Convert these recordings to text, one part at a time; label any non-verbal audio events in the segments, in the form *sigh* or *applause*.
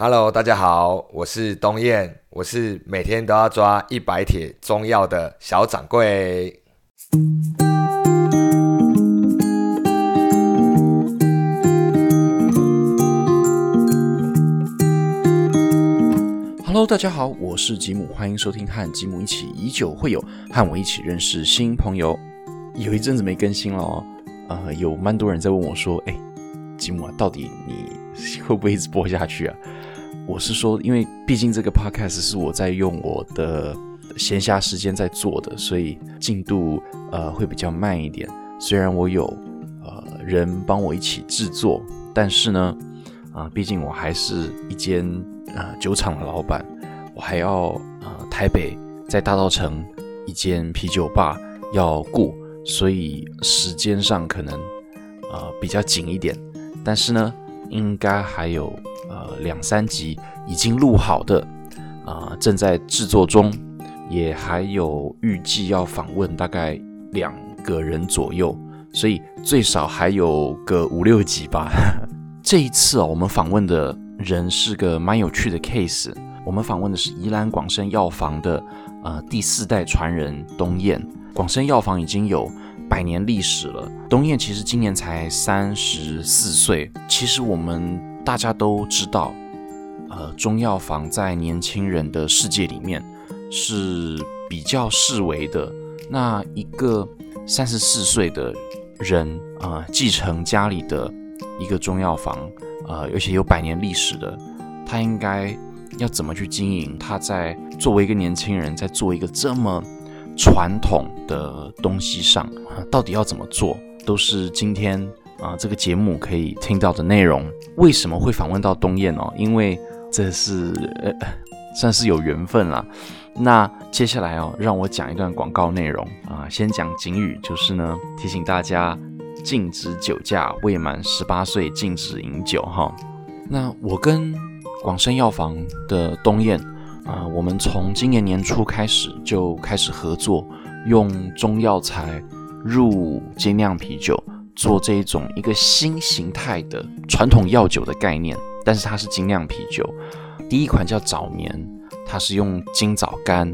Hello，大家好，我是东燕，我是每天都要抓一百帖中药的小掌柜。Hello，大家好，我是吉姆，欢迎收听和吉姆一起以酒会友，和我一起认识新朋友。有一阵子没更新了哦，呃，有蛮多人在问我说：“哎，吉姆啊，到底你 *laughs* 会不会一直播下去啊？”我是说，因为毕竟这个 podcast 是我在用我的闲暇时间在做的，所以进度呃会比较慢一点。虽然我有呃人帮我一起制作，但是呢，啊，毕竟我还是一间呃酒厂的老板，我还要呃台北在大道城一间啤酒吧要顾，所以时间上可能呃比较紧一点。但是呢，应该还有。呃，两三集已经录好的，啊，正在制作中，也还有预计要访问大概两个人左右，所以最少还有个五六集吧。*laughs* 这一次哦，我们访问的人是个蛮有趣的 case，我们访问的是宜兰广生药房的呃第四代传人东燕。广生药房已经有百年历史了，东燕其实今年才三十四岁。其实我们。大家都知道，呃，中药房在年轻人的世界里面是比较视为的。那一个三十四岁的人啊，继承家里的一个中药房，呃，而且有百年历史的，他应该要怎么去经营？他在作为一个年轻人，在做一个这么传统的东西上，到底要怎么做？都是今天。啊，这个节目可以听到的内容，为什么会访问到东燕哦？因为这是呃，算是有缘分啦。那接下来哦，让我讲一段广告内容啊。先讲警语，就是呢，提醒大家禁止酒驾，未满十八岁禁止饮酒哈。那我跟广生药房的东燕啊，我们从今年年初开始就开始合作，用中药材入精酿啤酒。做这一种一个新形态的传统药酒的概念，但是它是精酿啤酒。第一款叫早眠，它是用金枣干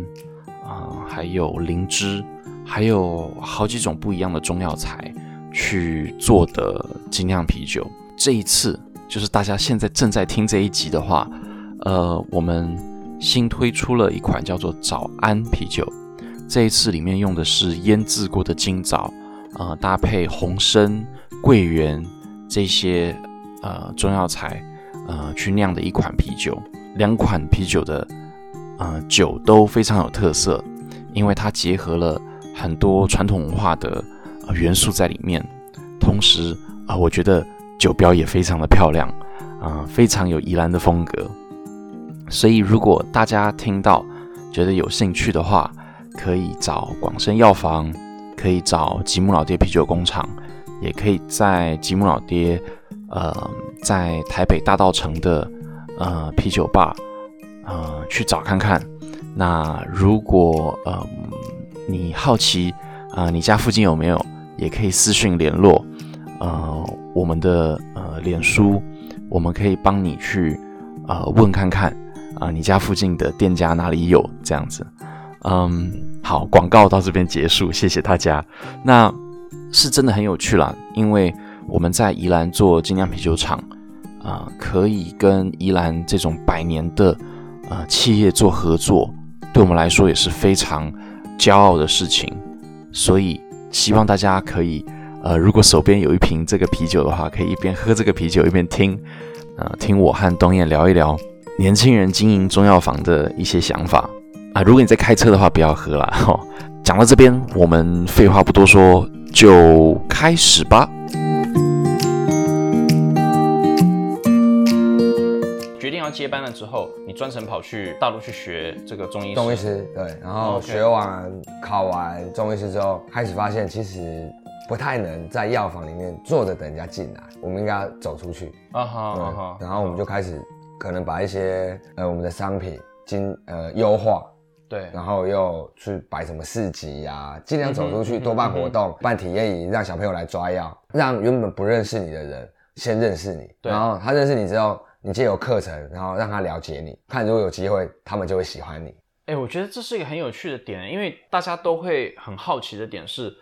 啊，还有灵芝，还有好几种不一样的中药材去做的精酿啤酒。这一次就是大家现在正在听这一集的话，呃，我们新推出了一款叫做早安啤酒。这一次里面用的是腌制过的金枣。呃，搭配红参、桂圆这些呃中药材，呃去酿的一款啤酒。两款啤酒的呃酒都非常有特色，因为它结合了很多传统文化的元素在里面。同时啊，我觉得酒标也非常的漂亮，啊，非常有宜兰的风格。所以如果大家听到觉得有兴趣的话，可以找广生药房。可以找吉姆老爹啤酒工厂，也可以在吉姆老爹，呃，在台北大道城的呃啤酒吧，呃去找看看。那如果呃你好奇啊，你家附近有没有，也可以私讯联络，呃，我们的呃脸书，我们可以帮你去呃问看看啊，你家附近的店家哪里有这样子。嗯，好，广告到这边结束，谢谢大家。那是真的很有趣啦，因为我们在宜兰做精酿啤酒厂，啊，可以跟宜兰这种百年的呃企业做合作，对我们来说也是非常骄傲的事情。所以希望大家可以，呃，如果手边有一瓶这个啤酒的话，可以一边喝这个啤酒一边听，呃，听我和东燕聊一聊年轻人经营中药房的一些想法。啊，如果你在开车的话，不要喝了哈。*laughs* 讲到这边，我们废话不多说，就开始吧。决定要接班了之后，你专程跑去大陆去学这个中医中医师，对，然后学完考完中医师之后，开始发现其实不太能在药房里面坐着等人家进来，我们应该走出去啊哈啊哈。然后我们就开始可能把一些呃我们的商品精呃优化。对，然后又去摆什么市集呀，尽量走出去，多办活动，办体验营，让小朋友来抓药，让原本不认识你的人先认识你。然后他认识你之后，你借由课程，然后让他了解你，看如果有机会，他们就会喜欢你。哎，我觉得这是一个很有趣的点，因为大家都会很好奇的点是，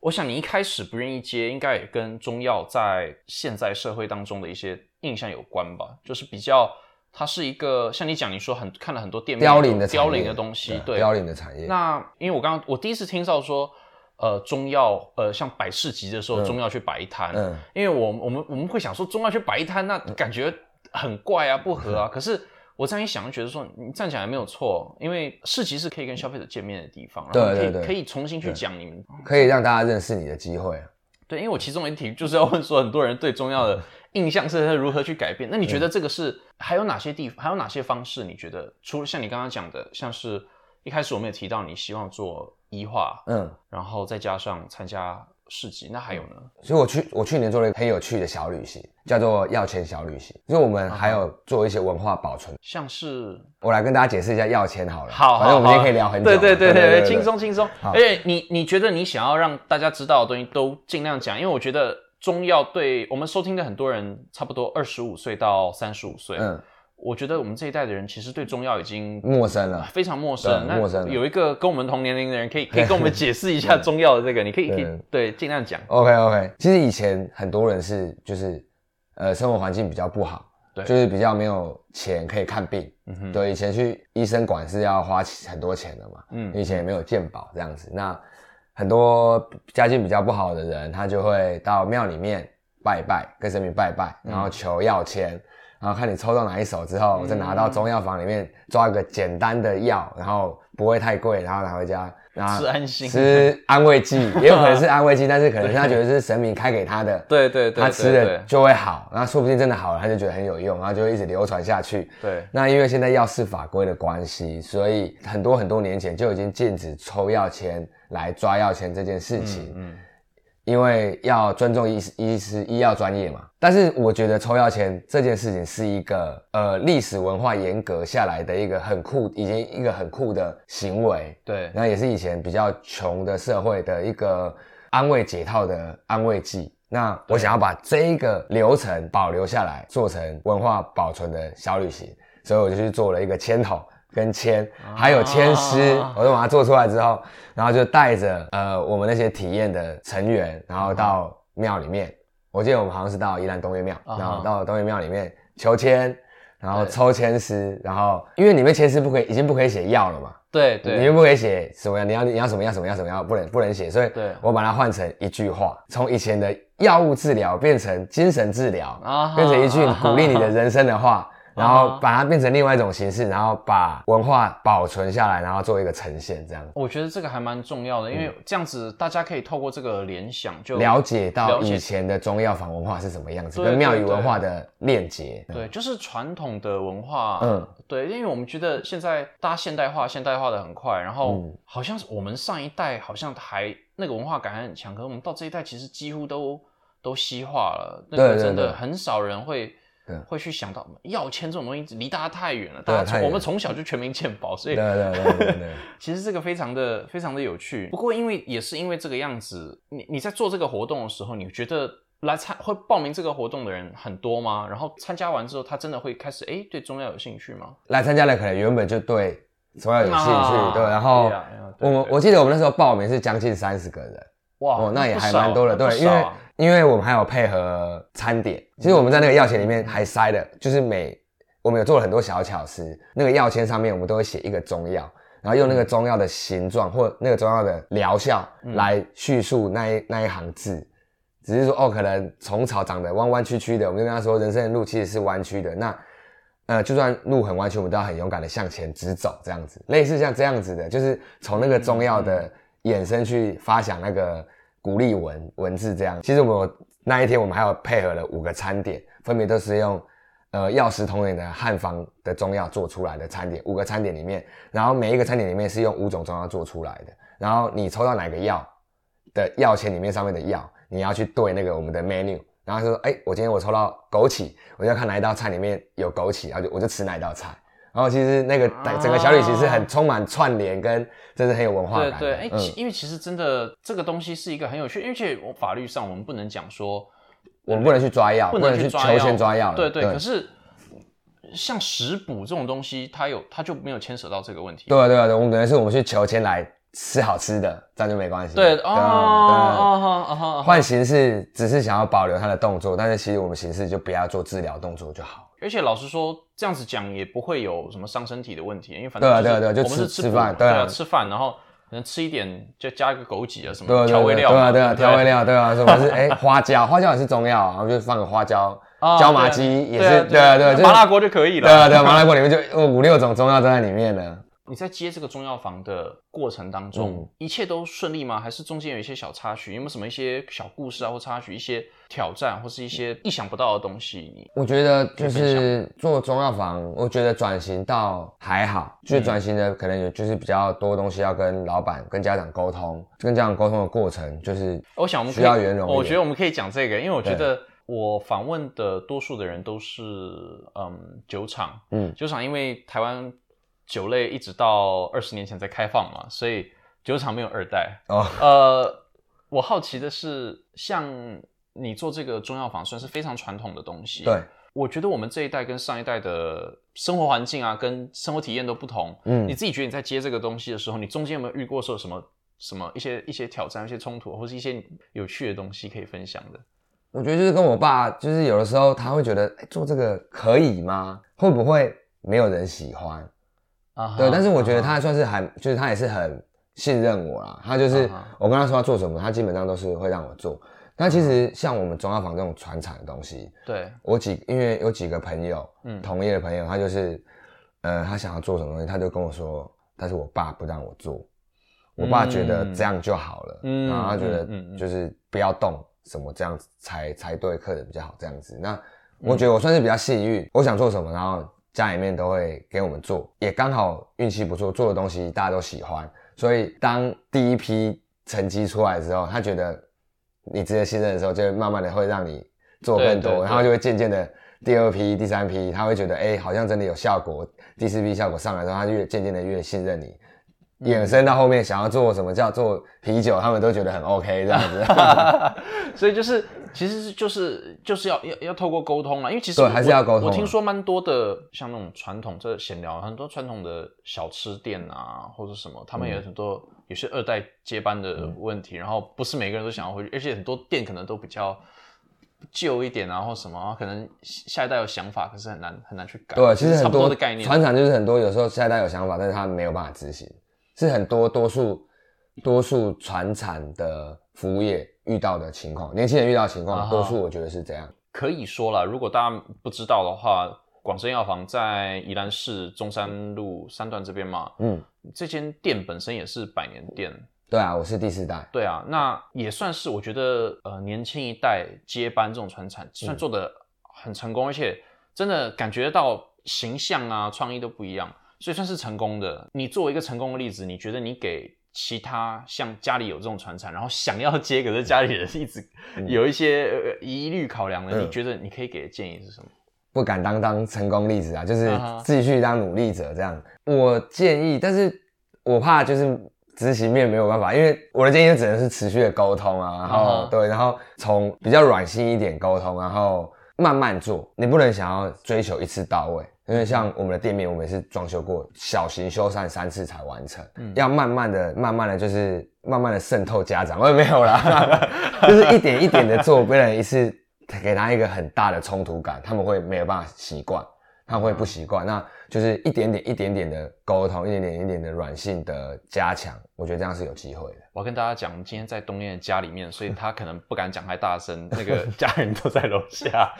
我想你一开始不愿意接，应该也跟中药在现在社会当中的一些印象有关吧？就是比较，它是一个像你讲，你说很看了很多店面凋零的凋零的东西，对，凋零的产业。那因为我刚刚我第一次听到说，呃，中药，呃，像摆市集的时候，中药去摆一摊，嗯，因为我我们我们会想说，中药去摆一摊，那感觉很怪啊，不合啊，可是。我这样一想，就觉得说你站起来没有错，因为市集是可以跟消费者见面的地方，然后可以可以重新去讲你们，可以让大家认识你的机会。对，因为我其中一题就是要问说，很多人对中药的 *laughs* 印象是如何去改变？那你觉得这个是还有哪些地方，还有哪些方式？你觉得除了像你刚刚讲的，像是一开始我们也提到你希望做医化，嗯，然后再加上参加。市集那还有呢？所以我去我去年做了一个很有趣的小旅行，叫做药钱小旅行。因为我们还有做一些文化保存，像是我来跟大家解释一下药钱好了。好，反正我们今天可以聊很久。对对对对对，轻松轻松。而且你你觉得你想要让大家知道的东西都尽量讲，因为我觉得中药对我们收听的很多人，差不多二十五岁到三十五岁。嗯。我觉得我们这一代的人其实对中药已经陌生了，非常陌生。陌生。有一个跟我们同年龄的人，可以可以跟我们解释一下 *laughs* 中药的这个，你可以可以对尽量讲。OK OK。其实以前很多人是就是呃生活环境比较不好，对，就是比较没有钱可以看病。嗯哼。对，以前去医生馆是要花很多钱的嘛。嗯。以前也没有健保这样子，那很多家境比较不好的人，他就会到庙里面拜拜，跟神明拜拜，然后求药签。然后看你抽到哪一手之后，再拿到中药房里面抓个简单的药，然后不会太贵，然后拿回家，吃安心，吃安慰剂，*laughs* 也有可能是安慰剂，但是可能他觉得是神明开给他的，对对对，他吃了就会好，然后说不定真的好了，他就觉得很有用，然后就会一直流传下去。对，那因为现在药事法规的关系，所以很多很多年前就已经禁止抽药签来抓药签这件事情。嗯。因为要尊重医医师医药专业嘛，但是我觉得抽药签这件事情是一个呃历史文化严格下来的一个很酷，已经一个很酷的行为。对，那也是以前比较穷的社会的一个安慰解套的安慰剂。那我想要把这一个流程保留下来，做成文化保存的小旅行，所以我就去做了一个签筒。跟签，还有签诗，我就把它做出来之后，然后就带着呃我们那些体验的成员，然后到庙里面。我记得我们好像是到宜兰东岳庙，然后到东岳庙里面求签，然后抽签诗，然后因为里面签诗不可以，已经不可以写药了嘛。对对，你又不可以写什么样，你要你要什么样什么样什么样，不能不能写，所以我把它换成一句话，从以前的药物治疗变成精神治疗，变成一句鼓励你的人生的话。然后把它变成另外一种形式，然后把文化保存下来，然后做一个呈现，这样。我觉得这个还蛮重要的，因为这样子大家可以透过这个联想，就了解到以前的中药房文化是什么样子，跟庙宇文化的链接。对，就是传统的文化。嗯，对，因为我们觉得现在大家现代化，现代化的很快，然后好像是我们上一代好像还那个文化感还很强，可是我们到这一代其实几乎都都西化了，那个真的很少人会。会去想到要签这种东西离大家太远了，大家我们从小就全民健保，所以对对对对对，*laughs* 其实这个非常的非常的有趣。不过因为也是因为这个样子，你你在做这个活动的时候，你觉得来参会报名这个活动的人很多吗？然后参加完之后，他真的会开始哎对中药有兴趣吗？来参加的可能原本就对中药有兴趣，对，然后我们我记得我们那时候报名是将近三十个人，哇，那也还蛮多的，对，因为。因为我们还有配合餐点，其实我们在那个药签里面还塞了，就是每我们有做了很多小巧思。那个药签上面我们都会写一个中药，然后用那个中药的形状或那个中药的疗效来叙述那一那一行字。只是说哦，可能虫草长得弯弯曲曲的，我们就跟他说，人生的路其实是弯曲的。那呃，就算路很弯曲，我们都要很勇敢的向前直走，这样子。类似像这样子的，就是从那个中药的衍生去发想那个。鼓励文文字这样，其实我那一天我们还有配合了五个餐点，分别都是用呃药食同源的汉方的中药做出来的餐点，五个餐点里面，然后每一个餐点里面是用五种中药做出来的，然后你抽到哪个药的药签里面上面的药，你要去对那个我们的 menu，然后说，哎，我今天我抽到枸杞，我就要看哪一道菜里面有枸杞，然后就我就吃哪一道菜。然后其实那个整个小旅行是很充满串联，跟真的很有文化感。对对，哎，因为其实真的这个东西是一个很有趣，而且我法律上我们不能讲说，我们不能去抓药，不能去求签抓药。对对，可是像食补这种东西，它有它就没有牵扯到这个问题。对啊对啊对，我们等于是我们去求签来吃好吃的，这样就没关系。对哦，换形式只是想要保留它的动作，但是其实我们形式就不要做治疗动作就好。而且老实说，这样子讲也不会有什么伤身体的问题，因为反正对啊对啊对啊，就吃吃饭，对啊吃饭，然后。可能吃一点，就加一个枸杞啊什么调味料，对啊对啊调味料，对 *laughs* 啊什么是哎花椒，花椒也是中药，然后就放个花椒，椒麻鸡也是，对啊对啊，麻辣锅就可以了，对啊对啊，麻辣锅里面就五六种中药都在里面了。你在接这个中药房的过程当中，一切都顺利吗？还是中间有一些小插曲？有没有什么一些小故事啊，或插曲，一些挑战，或是一些意想不到的东西？你我觉得就是做中药房，我觉得转型到还好，就是转型的可能有就是比较多东西要跟老板、跟家长沟通，跟家长沟通的过程就是我想我们需要圆融。我觉得我们可以讲这个，因为我觉得我访问的多数的人都是嗯酒厂，嗯酒厂，因为台湾。酒类一直到二十年前才开放嘛，所以酒厂没有二代。*laughs* 哦，呃，我好奇的是，像你做这个中药房，算是非常传统的东西。对，我觉得我们这一代跟上一代的生活环境啊，跟生活体验都不同。嗯，你自己觉得你在接这个东西的时候，你中间有没有遇过说什么什么一些一些挑战、一些冲突，或是一些有趣的东西可以分享的？我觉得就是跟我爸，就是有的时候他会觉得，哎，做这个可以吗？会不会没有人喜欢？啊，对，但是我觉得他算是还，就是他也是很信任我啦。他就是我跟他说要做什么，他基本上都是会让我做。那其实像我们中药房这种传产的东西，对我几，因为有几个朋友，嗯，同业的朋友，他就是，呃，他想要做什么东西，他就跟我说，但是我爸不让我做，我爸觉得这样就好了，嗯，然后他觉得就是不要动什么这样子才才对客人比较好这样子。那我觉得我算是比较幸运，我想做什么，然后。家里面都会给我们做，也刚好运气不错，做的东西大家都喜欢，所以当第一批成绩出来的时候，他觉得你值得信任的时候，就慢慢的会让你做更多，然后就会渐渐的第二批、第三批，他会觉得哎，好像真的有效果，第四批效果上来之后，他就越渐渐的越信任你。衍生到后面想要做什么叫做啤酒，他们都觉得很 OK 这样子，*laughs* 所以就是其实是就是就是要要要透过沟通啊，因为其实对还是要沟通。我听说蛮多的像那种传统这闲聊，很多传统的小吃店啊或者什么，他们有很多有些二代接班的问题，然后不是每个人都想要回去，而且很多店可能都比较旧一点啊或什么，可能下一代有想法，可是很难很难去改。对，其实很多的概念，传承就是很多，有时候下一代有想法，但是他没有办法执行。是很多多数多数传产的服务业遇到的情况，年轻人遇到情况，多数我觉得是这样。可以说了，如果大家不知道的话，广生药房在宜兰市中山路三段这边嘛，嗯，这间店本身也是百年店。对啊，我是第四代。对啊，那也算是我觉得呃年轻一代接班这种传产，算做的很成功，而且真的感觉到形象啊创意都不一样。所以算是成功的。你作为一个成功的例子，你觉得你给其他像家里有这种传承，然后想要接，可是家里人一直有一些疑虑考量的，你觉得你可以给的建议是什么？不敢当当成功例子啊，就是继续当努力者这样。我建议，但是我怕就是执行面没有办法，因为我的建议只能是持续的沟通啊，然后对，然后从比较软性一点沟通，然后慢慢做，你不能想要追求一次到位。因为像我们的店面，我们是装修过，小型修缮三次才完成，要慢慢的、慢慢的就是慢慢的渗透家长，我 *laughs* 也没有啦，就是一点一点的做，不能一次给他一个很大的冲突感，他们会没有办法习惯。他会不习惯，那就是一点点、一点点的沟通，一点点、一点的软性的加强，我觉得这样是有机会的。我要跟大家讲，今天在东燕的家里面，所以他可能不敢讲太大声，那个家人都在楼下。*laughs*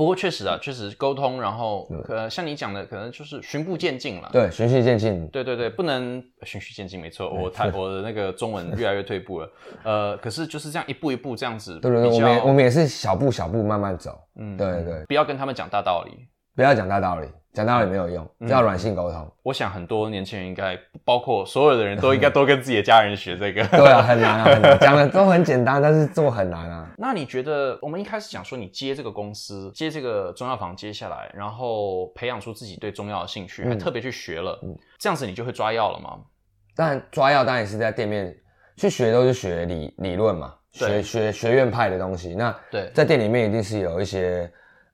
不过确实啊，确实沟通，然后呃，像你讲的，可能就是循步渐进了。对，循序渐进。对对对，不能循序渐进，没错。我太 *laughs* 我的那个中文越来越退步了。呃，可是就是这样一步一步这样子。对对对，我们我们也是小步小步慢慢走。嗯，对对，不要跟他们讲大道理，不要讲大道理。讲道理没有用，要软性沟通。我想很多年轻人应该，包括所有的人都应该都跟自己的家人学这个。对啊，*laughs* 很难啊，很难。讲的都很简单，但是做很难啊。那你觉得，我们一开始讲说你接这个公司，接这个中药房接下来，然后培养出自己对中药的兴趣，还特别去学了，这样子你就会抓药了吗？当然，抓药当然是在店面去学，都是学理理论嘛，学学学院派的东西。那对，在店里面一定是有一些。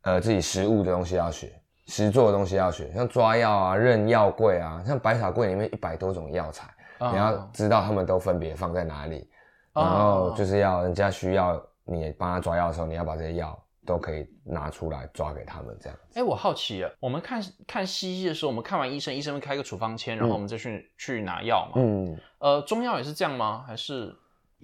呃自己食物的东西要学，实做的东西要学，像抓药啊、认药柜啊，像百草柜里面一百多种药材，你要知道他们都分别放在哪里，然后就是要人家需要你帮他抓药的时候，你要把这些药。都可以拿出来抓给他们这样。哎，我好奇啊，我们看看西医的时候，我们看完医生，医生会开个处方签，然后我们再去去拿药嘛。嗯。呃，中药也是这样吗？还是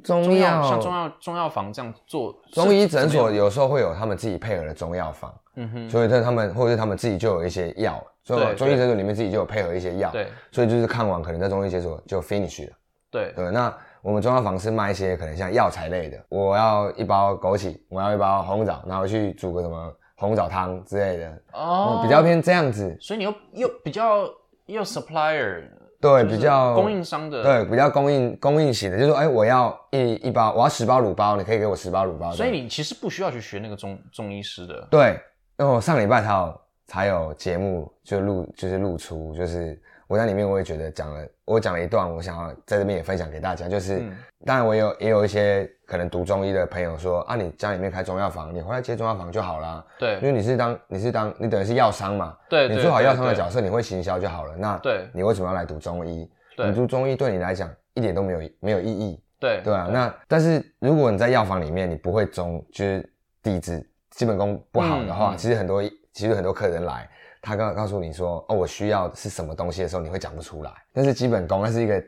中药像中药中药房这样做？中医诊所有时候会有他们自己配合的中药房。嗯哼。所以他们或者是他们自己就有一些药，所以中医诊所里面自己就有配合一些药。对。所以就是看完可能在中医诊所就 finish 了。对对，那。我们中药房是卖一些可能像药材类的，我要一包枸杞，我要一包红枣，然后去煮个什么红枣汤之类的，哦，比较偏这样子。所以你又又比较又 supplier，对，比较供应商的，对，比较供应供应型的，就是说，哎，我要一一包，我要十包卤包，你可以给我十包卤包。所以你其实不需要去学那个中中医师的。对，因为我上礼拜才有才有节目就录，就是露出，就是。我在里面，我也觉得讲了，我讲了一段，我想要在这边也分享给大家。就是，当然我有也有一些可能读中医的朋友说啊，你家里面开中药房，你回来接中药房就好了。对，因为你是当你是当你等于是药商嘛。对，你做好药商的角色，你会行销就好了。那对，你为什么要来读中医？你读中医对你来讲一点都没有没有意义。对，对啊。那但是如果你在药房里面，你不会中就是底子基本功不好的话，其实很多其实很多客人来。他告告诉你说哦，我需要是什么东西的时候，你会讲不出来。但是基本功，那是一个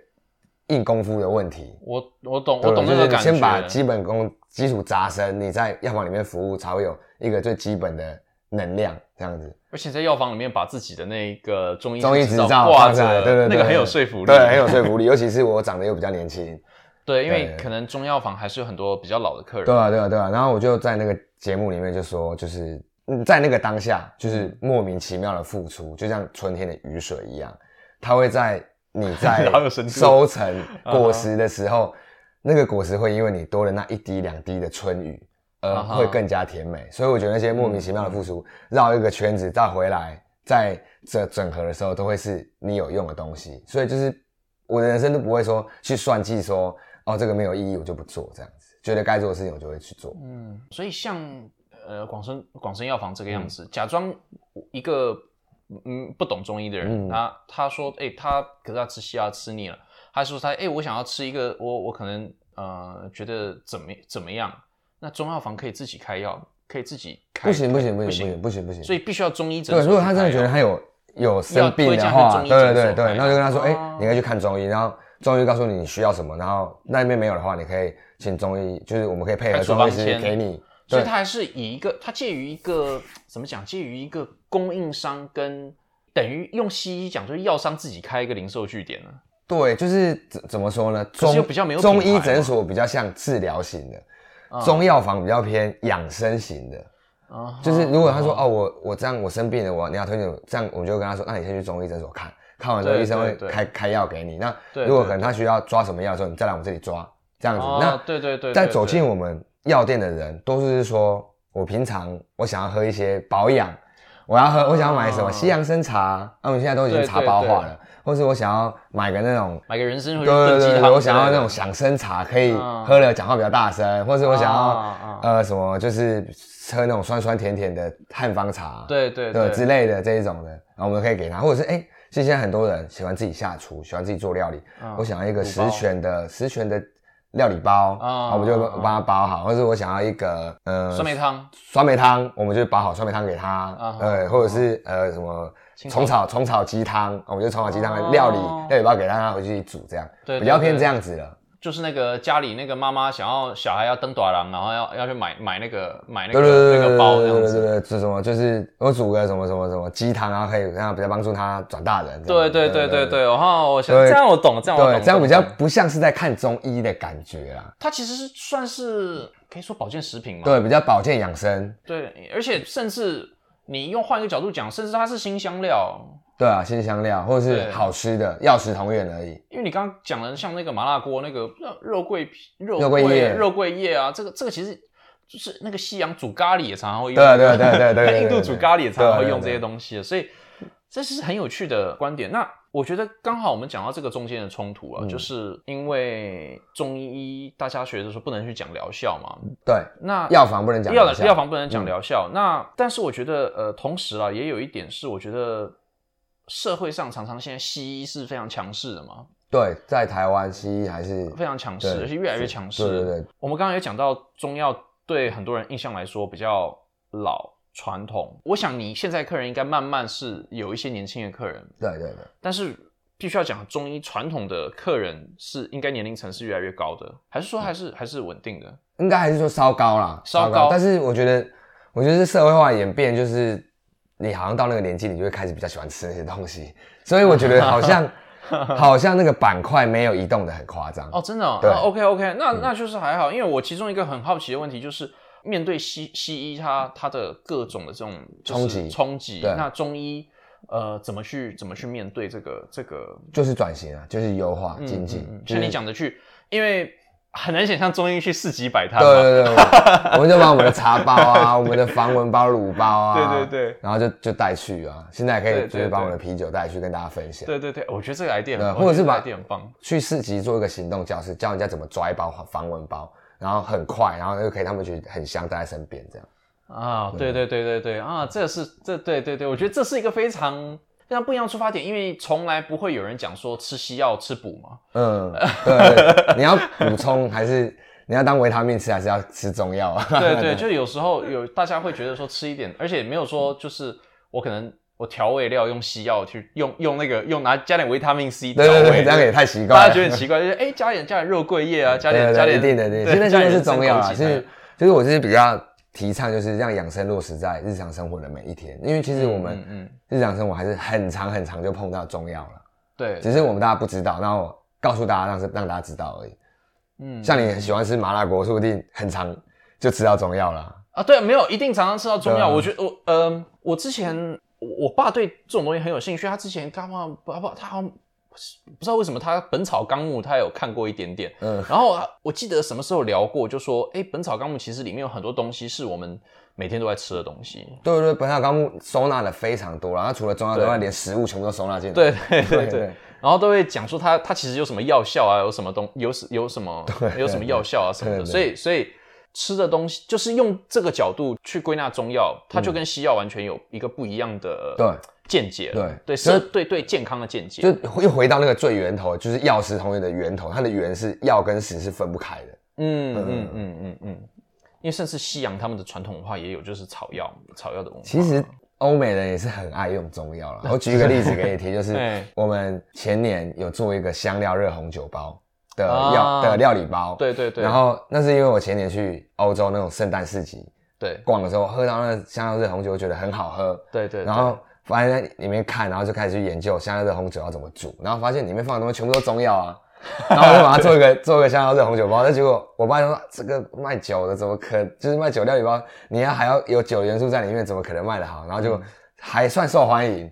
硬功夫的问题。我我懂，我懂那个感觉。先把基本功基础扎深，你在药房里面服务才会有一个最基本的能量，这样子。而且在药房里面把自己的那个中医中医执照挂着，对对，那个很有说服力，对，很有说服力。尤其是我长得又比较年轻，对，因为可能中药房还是有很多比较老的客人。对啊，对啊，对啊。然后我就在那个节目里面就说，就是。嗯，在那个当下，就是莫名其妙的付出，就像春天的雨水一样，它会在你在 *laughs* 收成 *laughs* 果实的时候，那个果实会因为你多了那一滴两滴的春雨，而会更加甜美。所以我觉得那些莫名其妙的付出，绕一个圈子再回来，在这整合的时候，都会是你有用的东西。所以就是我的人生都不会说去算计，说哦这个没有意义，我就不做这样子。觉得该做的事情，我就会去做。嗯，所以像。呃，广生广生药房这个样子，假装一个嗯不懂中医的人，他他说，哎，他可是他吃西药吃腻了，他说他，哎，我想要吃一个，我我可能呃觉得怎么怎么样？那中药房可以自己开药，可以自己开？不行不行不行不行不行不行，所以必须要中医诊对，如果他真的觉得他有有生病的话，对对对对，那就跟他说，哎，你可以去看中医，然后中医告诉你你需要什么，然后那边没有的话，你可以请中医，就是我们可以配合中医师给你。所以它还是以一个，它介于一个怎么讲？介于一个供应商跟等于用西医讲，就是药商自己开一个零售据点呢。对，就是怎怎么说呢？中比较没有中医诊所比较像治疗型的，中药房比较偏养生型的。啊，就是如果他说哦，我我这样我生病了，我你要推荐这样，我们就跟他说，那你先去中医诊所看看完之后，医生会开开药给你。那如果可能他需要抓什么药的时候，你再来我们这里抓，这样子。那对对对，再走进我们。药店的人都是说，我平常我想要喝一些保养，我要喝，我想要买什么西洋参茶，那我们现在都已经茶包化了，或是我想要买个那种买个人参，对对对，我想要那种响参茶，可以喝了讲话比较大声，或是我想要呃什么，就是喝那种酸酸甜甜的汉方茶，对对对之类的这一种的，然后我们可以给他，或者是哎，现在很多人喜欢自己下厨，喜欢自己做料理，我想要一个十全的十全的。料理包啊，我们就帮他包好，或者是我想要一个呃酸梅汤，酸梅汤，我们就包好酸梅汤给他，对，或者是呃什么虫草虫草鸡汤，我们就虫草鸡汤的料理料理包给他，他回去煮这样，比较偏这样子了。就是那个家里那个妈妈想要小孩要登短廊，然后要要去买买那个买那个那个包这样子，对对对，是什么？就是我煮个什么什么什么鸡汤，然后可以这样比较帮助他转大人。对对对对对，然后我想这样我懂，这样我懂，这样比较不像是在看中医的感觉啦。它其实是算是可以说保健食品嘛，对，比较保健养生。对，而且甚至你用换一个角度讲，甚至它是新香料。对啊，新香料或者是好吃的药食同源而已。因为你刚刚讲的像那个麻辣锅，那个肉桂皮、肉桂叶、肉桂叶啊，这个这个其实就是那个西洋煮咖喱也常常会用。对对对对对。印度煮咖喱也常常会用这些东西，所以这是很有趣的观点。那我觉得刚好我们讲到这个中间的冲突啊，就是因为中医大家学的时候不能去讲疗效嘛。对，那药房不能讲药药房不能讲疗效。那但是我觉得呃，同时啊，也有一点是，我觉得社会上常常现在西医是非常强势的嘛。对，在台湾西医还是非常强势，而且越来越强势。对对对。我们刚刚也讲到中药对很多人印象来说比较老。传统，我想你现在客人应该慢慢是有一些年轻的客人，对对对。但是必须要讲中医传统的客人是应该年龄层是越来越高的，还是说还是还是稳定的？应该还是说稍高啦，稍高。但是我觉得，我觉得是社会化演变，就是你好像到那个年纪，你就会开始比较喜欢吃那些东西。*laughs* 所以我觉得好像 *laughs* 好像那个板块没有移动的很夸张哦，真的。对，OK OK，那那就是还好，因为我其中一个很好奇的问题就是。面对西西医，它它的各种的这种冲击冲击，那中医呃怎么去怎么去面对这个这个？就是转型啊，就是优化经济。像你讲的去，因为很难想象中医去市集摆摊。对对对，*laughs* 我们就把我们的茶包啊，我们的防蚊包、乳包啊，对对对，然后就就带去啊。现在可以就是把我们的啤酒带去跟大家分享。对对对，我觉得这个 idea，或者是把很棒，去市集做一个行动教室，教人家怎么抓一包防蚊包。然后很快，然后又可以他们觉得很香，带在身边这样。啊，对对对对对啊，这是这对对对，我觉得这是一个非常非常不一样出发点，因为从来不会有人讲说吃西药吃补嘛。嗯，对，你要补充还是你要当维他命吃，还是要吃中药啊？*laughs* 对 *laughs* 对，就有时候有大家会觉得说吃一点，而且没有说就是我可能。我调味料用西药去用用那个用拿加点维他命 C 对对对，这样也太奇怪，大家觉得很奇怪，就是哎加点加点肉桂叶啊，*laughs* 加点加点一定的对，现在现在是中药啊，其实其实我是比较提倡就是让养生落实在日常生活的每一天，因为其实我们嗯日常生活还是很长很长就碰到中药了，对，只是我们大家不知道，然后告诉大家让让大家知道而已，嗯，像你很喜欢吃麻辣锅，说不定很长就吃到中药了。啊，对，没有一定常常吃到中药，我觉得我呃我之前。我爸对这种东西很有兴趣，他之前干嘛爸爸他好像不知道为什么他《本草纲目》他有看过一点点，嗯，然后我记得什么时候聊过，就说哎，《本草纲目》其实里面有很多东西是我们每天都在吃的东西。对对，《本草纲目》收纳的非常多，然后除了中药之外，连食物全部都收纳进来。对对 *laughs* 对对，然后都会讲说它它其实有什么药效啊，有什么东有有什么有什么药效啊什么的，所以所以。吃的东西就是用这个角度去归纳中药，它就跟西药完全有一个不一样的对见解。对对，是对对健康的见解。就又回到那个最源头，就是药食同源的源头，它的源是药跟食是分不开的。嗯嗯嗯嗯嗯，因为甚至西洋他们的传统文化也有，就是草药草药的文化。其实欧美人也是很爱用中药了。*laughs* 我举一个例子给你听，就是我们前年有做一个香料热红酒包。的药的料理包，对对对，然后那是因为我前年去欧洲那种圣诞市集，对，逛的时候喝到那香料热红酒，觉得很好喝，对对，然后发现在里面看，然后就开始去研究香料热红酒要怎么煮，然后发现里面放的东西全部都中药啊，*laughs* 然后我就把它做一个做一个香料热红酒包，那结果我爸就说这个卖酒的怎么可就是卖酒料理包，你要还要有酒元素在里面，怎么可能卖得好？然后就还算受欢迎，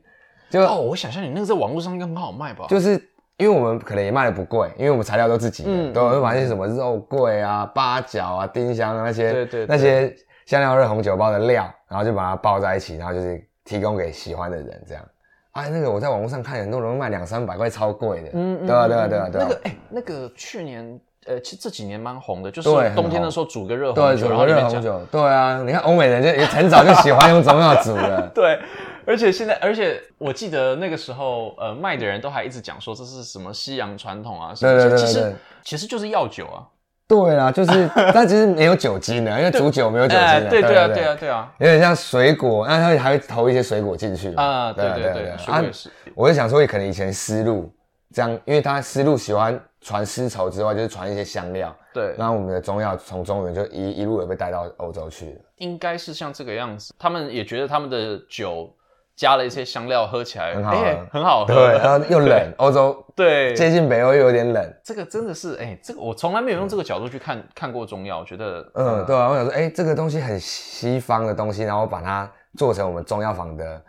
就哦，我想象你那个在网络上应该很好卖吧？就是。因为我们可能也卖的不贵，因为我们材料都自己的，都会把那些什么肉桂啊、八角啊、丁香啊那些，对对，那些香料热红酒包的料，然后就把它包在一起，然后就是提供给喜欢的人这样。哎，那个我在网络上看，很多人卖两三百块，超贵的。嗯，对啊，对啊，对啊，对啊。那个哎，那个去年呃，其实这几年蛮红的，就是冬天的时候煮个热红酒，煮个热红酒。对啊，你看欧美人就也很早就喜欢用中药煮了。*laughs* 对。而且现在，而且我记得那个时候，呃，卖的人都还一直讲说这是什么西洋传统啊，对对对，其实其实就是药酒啊。对啊，就是，*laughs* 但其实没有酒精的，因为煮酒没有酒精的。对对啊，对啊，对啊，有点像水果，那它还会投一些水果进去啊。对对对，啊，我就想说，可能以前丝路这样，因为他丝路喜欢传丝绸之外，就是传一些香料。对，然后我们的中药从中原就一一路也被带到欧洲去了。应该是像这个样子，他们也觉得他们的酒。加了一些香料，喝起来很好，很好喝。对，然后又冷，欧洲对接近北欧又有点冷。这个真的是，哎，这个我从来没有用这个角度去看看过中药，我觉得，嗯，对啊，我想说，哎，这个东西很西方的东西，然后把它做成我们中药房的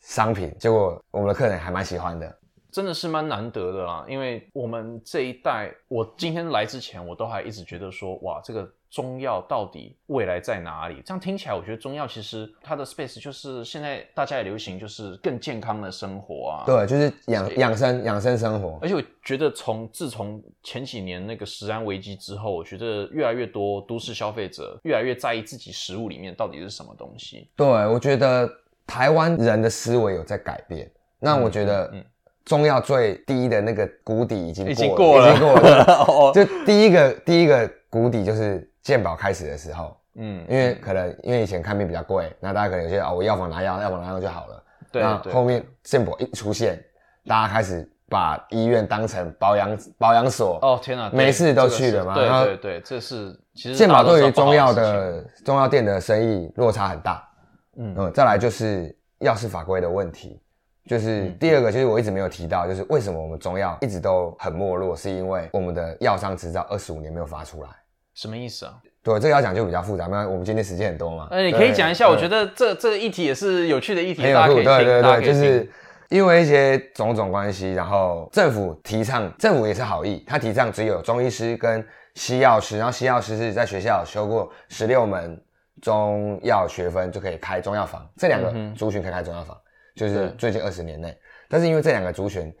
商品，结果我们的客人还蛮喜欢的，真的是蛮难得的啦。因为我们这一代，我今天来之前，我都还一直觉得说，哇，这个。中药到底未来在哪里？这样听起来，我觉得中药其实它的 space 就是现在大家也流行，就是更健康的生活啊。对，就是养养生养生生活。而且我觉得，从自从前几年那个食安危机之后，我觉得越来越多都市消费者越来越在意自己食物里面到底是什么东西。对，我觉得台湾人的思维有在改变。那我觉得，嗯。中药最低的那个谷底已经已经过了，已经过了。*laughs* 就第一个第一个谷底就是健保开始的时候，嗯，因为可能因为以前看病比较贵，那大家可能有些哦，我药房拿药，药房拿药就好了。对。那后面健保一出现，大家开始把医院当成保养保养所。哦天哪，没事都去了嘛。对对对，这是其实健保对于中药的中药店的生意落差很大。嗯嗯，再来就是药事法规的问题。就是第二个，就是我一直没有提到，就是为什么我们中药一直都很没落，是因为我们的药商执照二十五年没有发出来。什么意思啊？对，这个要讲就比较复杂。那我们今天时间很多嘛？呃，你可以讲一下。我觉得这这个议题也是有趣的议题，大家可以对对对，就是因为一些种种关系，然后政府提倡，政府也是好意，他提倡只有中医师跟西药师，然后西药师是在学校修过十六门中药学分就可以开中药房，这两个族群可以开中药房。就是最近二十年内，但是因为这两个族群，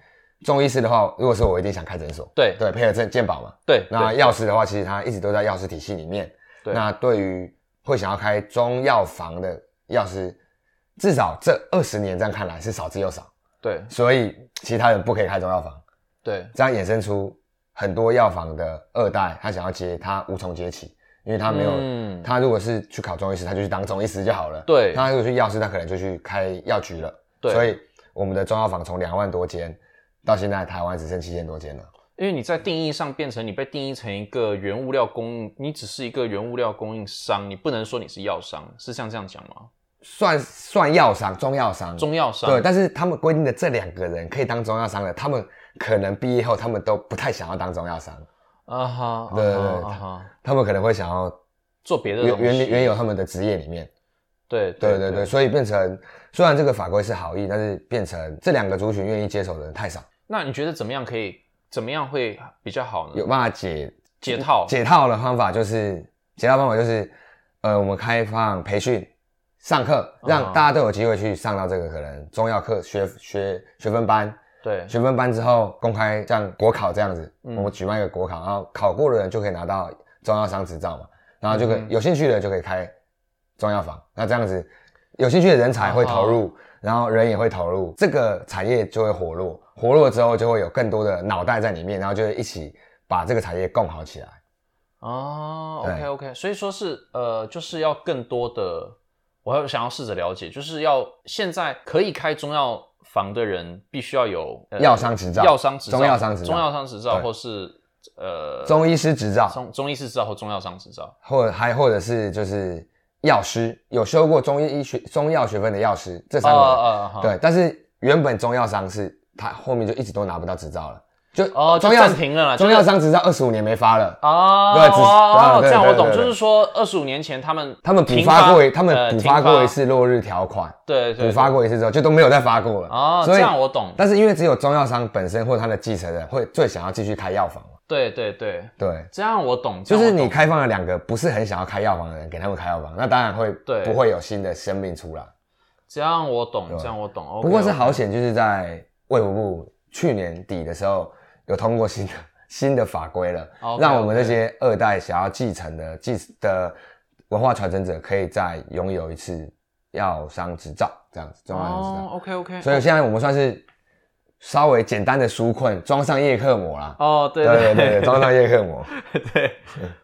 中医师的话，如果说我一定想开诊所，对对，配合健健保嘛，对。那药师的话，其实他一直都在药师体系里面。对。那对于会想要开中药房的药师，至少这二十年这样看来是少之又少。对。所以其他人不可以开中药房。对。这样衍生出很多药房的二代，他想要接，他无从接起，因为他没有，嗯他如果是去考中医师，他就去当中医师就好了。对。他如果去药师，他可能就去开药局了。所以我们的中药房从两万多间，到现在台湾只剩七千多间了。因为你在定义上变成你被定义成一个原物料供应，你只是一个原物料供应商，你不能说你是药商，是像这样讲吗？算算药商，中药商，中药商。对，但是他们规定的这两个人可以当中药商的，他们可能毕业后他们都不太想要当中药商。啊哈，对对对，他们可能会想要做别的原原原有他们的职业里面。对对对对，所以变成虽然这个法规是好意，但是变成这两个族群愿意接手的人太少。那你觉得怎么样可以怎么样会比较好呢？有办法解解套？解套的方法就是解套方法就是，呃，我们开放培训上课，让大家都有机会去上到这个可能中药课学学学分班。对，学分班之后公开像国考这样子，我们举办一个国考，然后考过的人就可以拿到中药商执照嘛，然后就可以有兴趣的就可以开。中药房，那这样子，有兴趣的人才会投入，然后人也会投入，这个产业就会活络，活络之后就会有更多的脑袋在里面，然后就会一起把这个产业共好起来。哦，OK OK，所以说是呃，就是要更多的，我要想要试着了解，就是要现在可以开中药房的人，必须要有药商执照，药商执照，中药商执照，中药商执照，或是呃中医师执照，中中医师执照或中药商执照，或还或者是就是。药师有修过中医医学中药学分的药师，这三个对，但是原本中药商是他后面就一直都拿不到执照了，就哦，中药停了，中药商执照二十五年没发了。哦，对，哦，这样我懂，就是说二十五年前他们他们补发过，他们补发过一次落日条款，对，补发过一次之后就都没有再发过了。哦，这样我懂，但是因为只有中药商本身或他的继承人会最想要继续开药房。对对对对，这样我懂。就是你开放了两个不是很想要开药房的人，给他们开药房，那当然会不会有新的生命出来。这样我懂，这样我懂。不过是好险，就是在卫福部去年底的时候，有通过新的 *laughs* 新的法规了，让我们这些二代想要继承的继的文化传承者，可以再拥有一次药商执照，这样子。哦，OK OK。所以现在我们算是。稍微简单的纾困，装上叶克膜啦。哦，对对对对，*laughs* 装上叶克膜。对，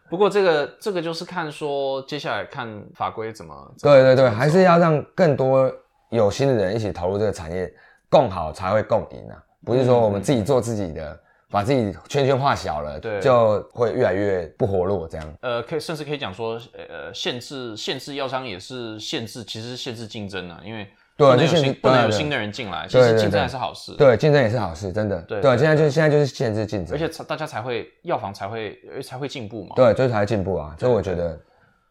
不过这个这个就是看说接下来看法规怎么。对对对，还是要让更多有心的人一起投入这个产业，共好才会共赢啊！不是说我们自己做自己的，把自己圈圈画小了，对，就会越来越不活络这样。呃，可以甚至可以讲说，呃，限制限制药商也是限制，其实是限制竞争啊，因为。对，就是不能有新的人进来，其实竞争还是好事。对，竞争也是好事，真的。对，现在就是现在就是限制竞争，而且大家才会药房才会才会进步嘛。对，就是才会进步啊，所以我觉得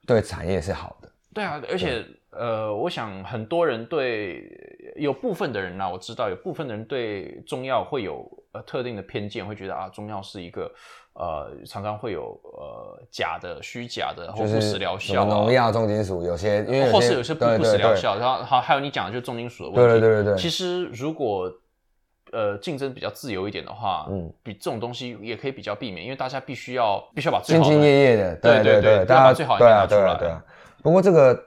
对产业是好的。对啊，而且呃，我想很多人对有部分的人呢，我知道有部分的人对中药会有呃特定的偏见，会觉得啊，中药是一个呃常常会有呃假的、虚假的或不实疗效，农药、重金属，有些因为或是有些不不实疗效，然后好还有你讲的就是重金属的问题。对对对对对。其实如果呃竞争比较自由一点的话，嗯，比这种东西也可以比较避免，因为大家必须要必须要把兢兢业业的，对对对，大家最好拿出来。对啊，不过这个。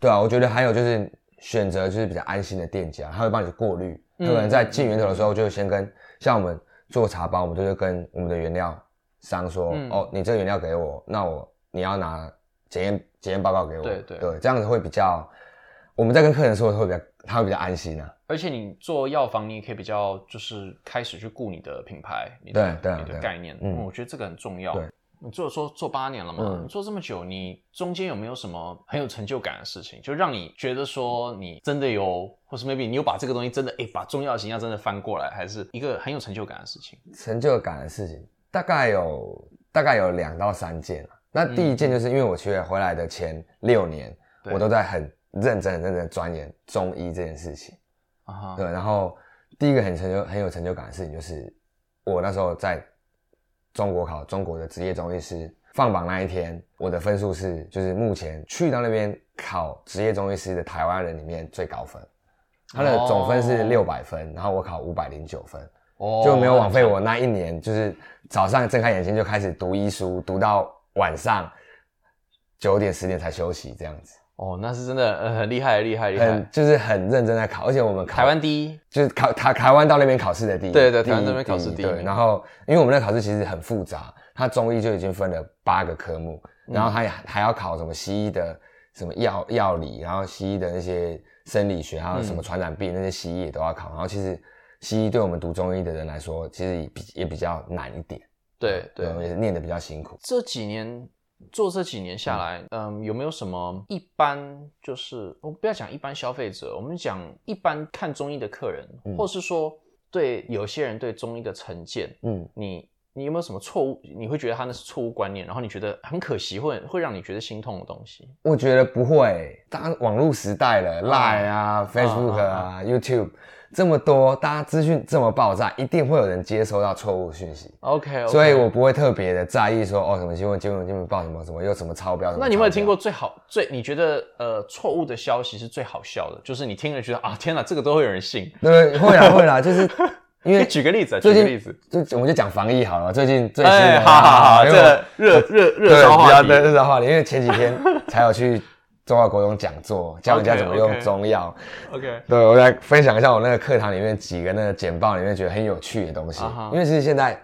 对啊，我觉得还有就是选择就是比较安心的店家，他会帮你过滤。可能在进源头的时候，就先跟像我们做茶包，我们就会跟我们的原料商说：“哦，你这个原料给我，那我你要拿检验检验报告给我。”对对对，这样子会比较，我们在跟客人说会比较，他会比较安心啊。而且你做药房，你也可以比较就是开始去顾你的品牌，你的你的概念。嗯，我觉得这个很重要。你做说做八年了嘛？你做这么久，你中间有没有什么很有成就感的事情？就让你觉得说你真的有，或是 maybe 你有把这个东西真的哎，把中药形象真的翻过来，还是一个很有成就感的事情？成就感的事情大概有大概有两到三件那第一件就是因为我去回来的前六年，我都在很认真、很认真钻研中医这件事情。啊。对，然后第一个很成就、很有成就感的事情就是我那时候在。中国考中国的职业中医师放榜那一天，我的分数是就是目前去到那边考职业中医师的台湾人里面最高分，他的总分是六百分，然后我考五百零九分，就没有枉费我那一年，就是早上睁开眼睛就开始读医书，读到晚上九点十点才休息这样子。哦，那是真的，呃，很厉害，厉害，厉害，就是很认真在考，而且我们台湾第一，就是考台台湾到那边考试的第一，对对，台湾那边考试第一。对，然后因为我们那考试其实很复杂，它中医就已经分了八个科目，然后还还要考什么西医的什么药药理，然后西医的那些生理学，还有什么传染病那些西医也都要考。然后其实西医对我们读中医的人来说，其实也比也比较难一点，对对，也是念的比较辛苦。这几年。做这几年下来，嗯，有没有什么一般就是我不要讲一般消费者，我们讲一般看中医的客人，或是说对有些人对中医的成见，嗯，你你有没有什么错误？你会觉得他那是错误观念，然后你觉得很可惜，会会让你觉得心痛的东西？我觉得不会，当网络时代了，Line 啊，Facebook 啊，YouTube。这么多，大家资讯这么爆炸，一定会有人接收到错误讯息。OK，所以我不会特别的在意说哦什么新闻新闻新闻报什么什么又什么超标。那你有没有听过最好最你觉得呃错误的消息是最好笑的？就是你听了觉得啊天哪，这个都会有人信？对，会啦会啦，就是 *laughs* 因为举个例子，举个例子，就我们就讲防疫好了。最近最新的，好好好，这热热热烧话题，热烧话题，因为前几天才有去。中药国中讲座，教人家怎么用中药。OK，对我来分享一下我那个课堂里面几个那个简报里面觉得很有趣的东西。因为其实现在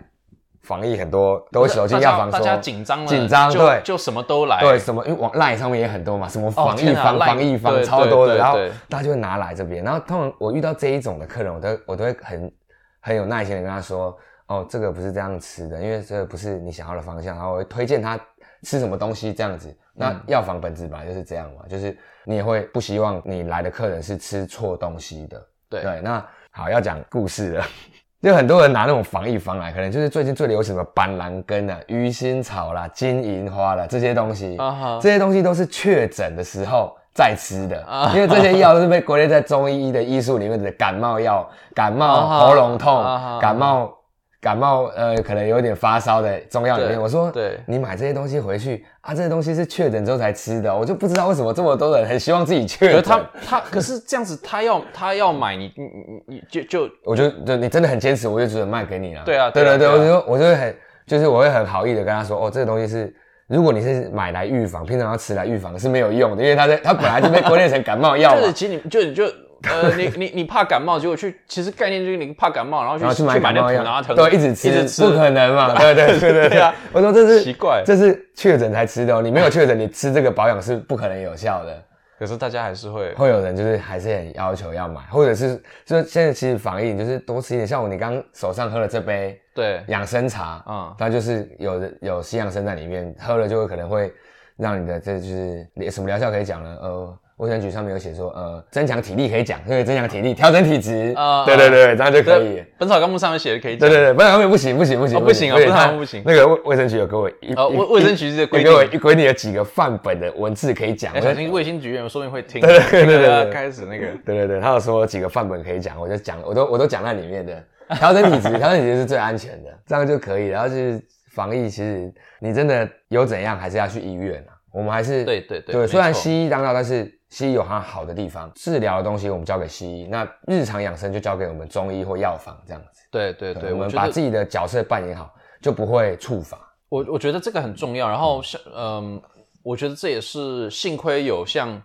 防疫很多都走进药房，大家紧张了，紧张对，就什么都来。对，什么因为网 line 上面也很多嘛，什么防疫方、防疫方超多的，然后大家就会拿来这边。然后通常我遇到这一种的客人，我都我都会很很有耐心的跟他说：“哦，这个不是这样吃的，因为这个不是你想要的方向。”然后我会推荐他吃什么东西这样子。那药房本质本来就是这样嘛，就是你也会不希望你来的客人是吃错东西的。对。对，那好要讲故事了，*laughs* 就很多人拿那种防疫方来，可能就是最近最流行的板蓝根啊、鱼腥草啦、金银花啦这些东西，这些东西都是确诊的时候在吃的，因为这些药都是被归类在中医的医术里面的感冒药、感冒喉咙痛、感冒。感冒呃，可能有点发烧的中药里面，我说，对，你买这些东西回去啊，这些东西是确诊之后才吃的，我就不知道为什么这么多人很希望自己确诊。他他可是这样子，他要他要买你你你你就就，我就就你真的很坚持，我就只能卖给你了。对啊，对对对，我就我就会很就是我会很好意的跟他说，哦，这个东西是如果你是买来预防，平常要吃来预防是没有用的，因为它在它本来就被归类成感冒药。就是其实你就你就。呃，你你你怕感冒，结果去，其实概念就是你怕感冒，然后去去买感冒药，拿藤，对，一直吃，不可能嘛，对对对对对啊！我说这是奇怪，这是确诊才吃的哦，你没有确诊，你吃这个保养是不可能有效的。可是大家还是会，会有人就是还是很要求要买，或者是就现在其实防疫就是多吃一点，像我你刚手上喝了这杯对养生茶，嗯，它就是有有西洋参在里面，喝了就会可能会让你的这就是什么疗效可以讲呢？呃。卫生局上面有写说，呃，增强体力可以讲，因为增强体力，调整体质啊，对对对，这样就可以。本草纲目上面写的可以讲。对对对，本草纲目不行不行不行不行啊，本草纲目不行。那个卫卫生局有给我一，卫卫生局是规给我规定有几个范本的文字可以讲。小心卫生局有说明会听。对对对对，开始那个。对对对，他有说几个范本可以讲，我就讲，我都我都讲在里面的。调整体质，调整体质是最安全的，这样就可以。然后就是防疫，其实你真的有怎样，还是要去医院啊。我们还是对对对，虽然西医当道，但是西医有它好的地方，治疗的东西我们交给西医，那日常养生就交给我们中医或药房这样子。对对对，我们把自己的角色扮演好，就不会触法。我我觉得这个很重要。然后像嗯，我觉得这也是幸亏有像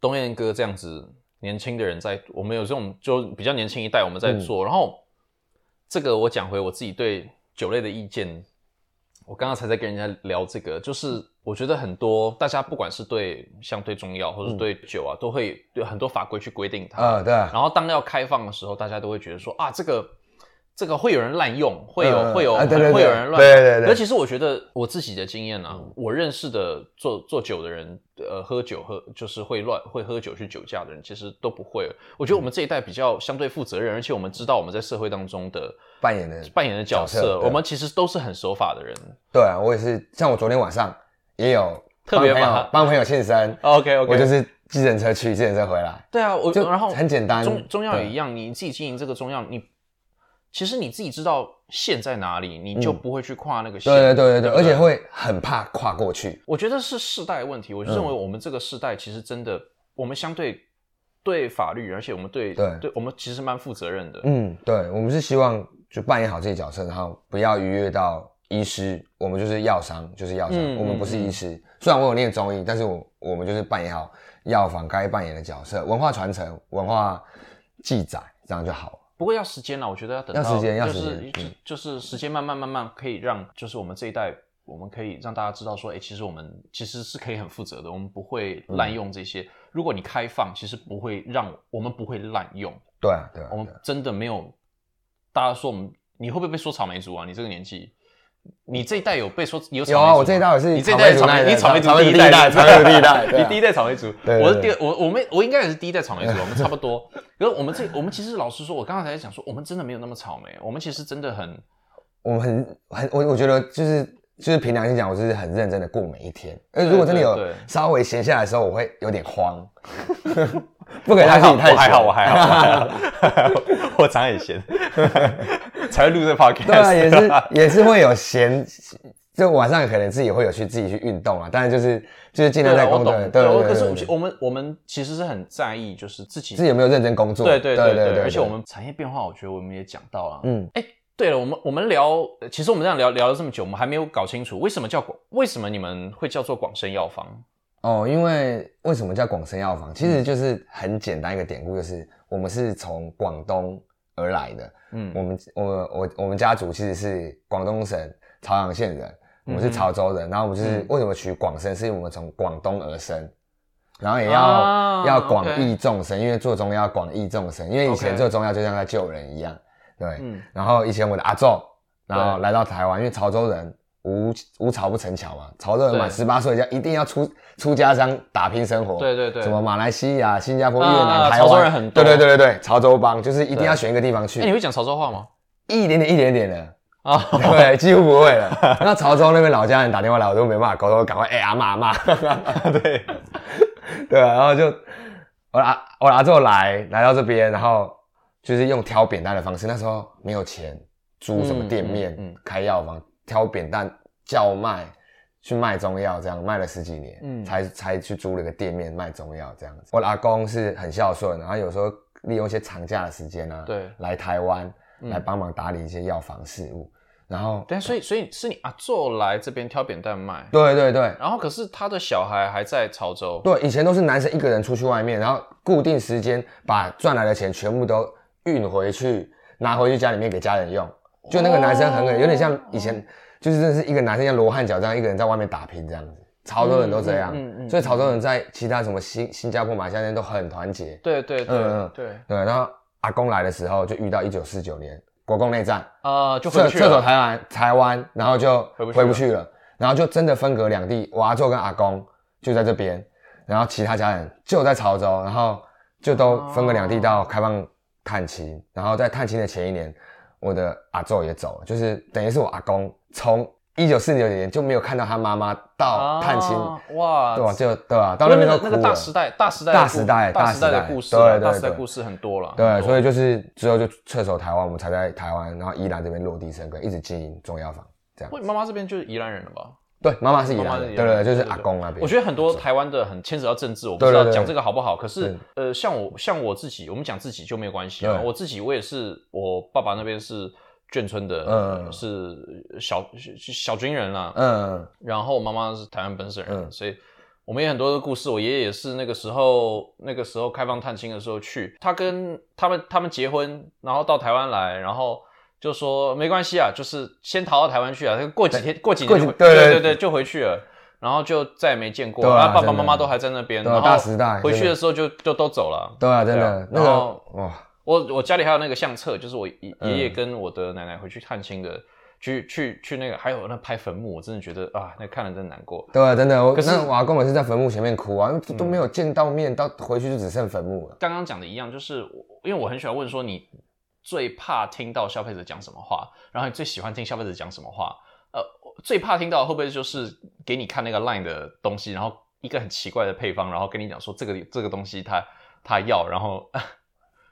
东燕哥这样子年轻的人在，我们有这种就比较年轻一代我们在做。然后这个我讲回我自己对酒类的意见。我刚刚才在跟人家聊这个，就是我觉得很多大家不管是对像对中药或者对酒啊，都会有很多法规去规定它。嗯，对。然后当要开放的时候，大家都会觉得说啊，这个。这个会有人滥用，会有会有会有人乱。对对对。而其实我觉得我自己的经验呢，我认识的做做酒的人，呃，喝酒喝就是会乱会喝酒去酒驾的人，其实都不会。我觉得我们这一代比较相对负责任，而且我们知道我们在社会当中的扮演的扮演的角色，我们其实都是很守法的人。对啊，我也是。像我昨天晚上也有特别帮帮朋友庆生，OK OK，我就是计程车去，计程车回来。对啊，我就然后很简单，中中药也一样，你自己经营这个中药，你。其实你自己知道线在哪里，你就不会去跨那个线。对对对对对，而且会很怕跨过去。我觉得是世代问题。我认为我们这个世代其实真的，我们相对对法律，而且我们对对对，我们其实蛮负责任的。嗯，对，我们是希望就扮演好自己角色，然后不要逾越到医师。我们就是药商，就是药商，我们不是医师。虽然我有念中医，但是我我们就是扮演好药房该扮演的角色，文化传承、文化记载，这样就好了。不过要时间了，我觉得要等到就是就是时间慢慢慢慢可以让就是我们这一代，我们可以让大家知道说，哎，其实我们其实是可以很负责的，我们不会滥用这些。如果你开放，其实不会让我们不会滥用。对啊，对啊，我们真的没有。大家说我们，你会不会被说草莓族啊？你这个年纪。你这一代有被说有有啊？我这一代也是，你这一代草莓，你草莓族第一代，草莓族第一代，你第一代草莓族，我是第我我们我应该也是第一代草莓族，我们 *laughs* 差不多。可是我们这我们其实老实说，我刚刚才在讲说，我们真的没有那么草莓，我们其实真的很，我们很很我我觉得就是就是凭良心讲，我就是很认真的过每一天。而如果真的有稍微闲下来的时候，我会有点慌，*laughs* *laughs* 不给他自己太还好，我还好，我常 *laughs* 也闲。*laughs* 才会录这 podcast，对啊，也是也是会有闲，就晚上可能自己会有去自己去运动啊，当然就是就是尽量在工作。对，可是我们我们其实是很在意，就是自己自己有没有认真工作。对对对对，而且我们产业变化，我觉得我们也讲到了。嗯，哎，对了，我们我们聊，其实我们这样聊聊了这么久，我们还没有搞清楚为什么叫广，为什么你们会叫做广生药房？哦，因为为什么叫广生药房？其实就是很简单一个典故，就是我们是从广东。而来的，嗯，我们我我我们家族其实是广东省潮阳县人，我们是潮州人，然后我们就是为什么取广生，是因为我们从广东而生，然后也要要广益众生，因为做中药广益众生，因为以前做中药就像在救人一样，对，然后以前我的阿仲，然后来到台湾，因为潮州人。无无潮不成桥嘛，潮州人满十八岁就一定要出出家乡打拼生活。对对对，什么马来西亚、新加坡、越南、台湾，潮州人很多。对对对对对，潮州帮就是一定要选一个地方去。哎，你会讲潮州话吗？一点点一点点的啊，*laughs* 对，几乎不会了。那潮州那边老家人打电话来，我都没办法沟通，赶快哎阿妈阿妈。*laughs* 对 *laughs* 对啊，然后就我拿我拿之后来来到这边，然后就是用挑扁担的方式，那时候没有钱租什么店面开药房。挑扁担叫卖，去卖中药，这样卖了十几年，嗯，才才去租了个店面卖中药，这样子。我阿公是很孝顺，然后有时候利用一些长假的时间呢，对，来台湾来帮忙打理一些药房事务。然后，对，所以所以是你阿做来这边挑扁担卖，对对对。然后可是他的小孩还在潮州，对，以前都是男生一个人出去外面，然后固定时间把赚来的钱全部都运回去，拿回去家里面给家人用。就那个男生很有点像以前，就是真的是一个男生像罗汉脚这样一个人在外面打拼这样子，潮州人都这样，所以潮州人在其他什么新新加坡、马来西亚都很团结。对对对，嗯对对。然后阿公来的时候就遇到一九四九年国共内战，啊，就撤撤走台湾台湾，然后就回不去了，然后就真的分隔两地。我阿舅跟阿公就在这边。然后其他家人就在潮州，然后就都分隔两地到开放探亲，然后在探亲的前一年，我的阿舅也走了，就是等于是我阿公从。一九四九年就没有看到他妈妈到探亲哇，对吧？就对吧？到那边那个大时代，大时代，大时代，大时代的故事，对大时代故事很多了。对，所以就是之后就撤守台湾，我们才在台湾，然后宜兰这边落地生根，一直经营中药房这样。妈妈这边就是宜兰人了吧？对，妈妈是宜兰，对对，就是阿公那边。我觉得很多台湾的很牵扯到政治，我不知道讲这个好不好。可是呃，像我像我自己，我们讲自己就没有关系啊。我自己我也是，我爸爸那边是。眷村的，嗯，是小小军人啦，嗯，然后我妈妈是台湾本省人，所以我们也很多的故事。我爷爷也是那个时候，那个时候开放探亲的时候去，他跟他们他们结婚，然后到台湾来，然后就说没关系啊，就是先逃到台湾去啊，过几天过几年，对对对对，就回去了，然后就再也没见过，然后爸爸妈妈都还在那边，然后大时代回去的时候就就都走了，对啊，真的，然后哇。我我家里还有那个相册，就是我爷爷跟我的奶奶回去探亲的，去去去那个，还有那拍坟墓，我真的觉得啊，那看了真难过。对啊，真的。可是我阿公也是在坟墓前面哭啊，都没有见到面，到回去就只剩坟墓了。刚刚讲的一样，就是因为我很喜欢问说，你最怕听到消费者讲什么话，然后你最喜欢听消费者讲什么话？呃，最怕听到会不会就是给你看那个 line 的东西，然后一个很奇怪的配方，然后跟你讲说这个这个东西他他要，然后。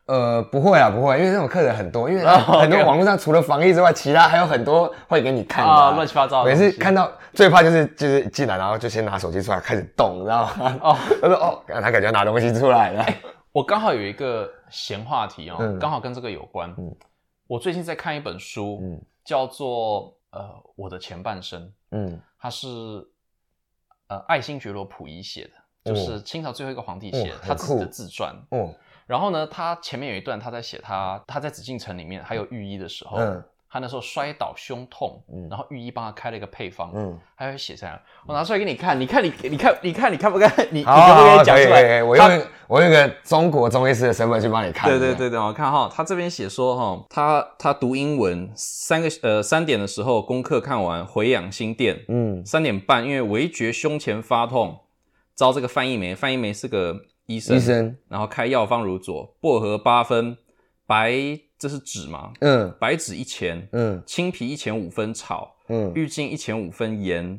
呃，不会啊，不会，因为那种客人很多，因为很多网络上除了防疫之外，其他还有很多会给你看的，乱七八糟。每次看到最怕就是就是进来，然后就先拿手机出来开始动，知道吗？哦，他说哦，他感觉拿东西出来了。我刚好有一个闲话题哦，刚好跟这个有关。嗯，我最近在看一本书，嗯，叫做呃我的前半生，嗯，它是呃爱新觉罗溥仪写的，就是清朝最后一个皇帝写的他自己的自传，嗯。然后呢，他前面有一段，他在写他他在紫禁城里面还有御医的时候，嗯，他那时候摔倒胸痛，嗯，然后御医帮他开了一个配方，嗯，他会写下来，我拿出来给你看，你看你你看你看你看不看？*laughs* 你你可不可以讲出来？我用我用一个中国中医师的身份去帮你看。对对对对，我看哈，他这边写说哈，他他读英文三个呃三点的时候功课看完回养心殿，嗯，三点半因为围觉胸前发痛，招这个范一梅，范一梅是个。医生，然后开药方如左：薄荷八分，白这是纸嘛？嗯，白纸一钱，嗯，青皮一钱五分炒，嗯，郁金一钱五分盐，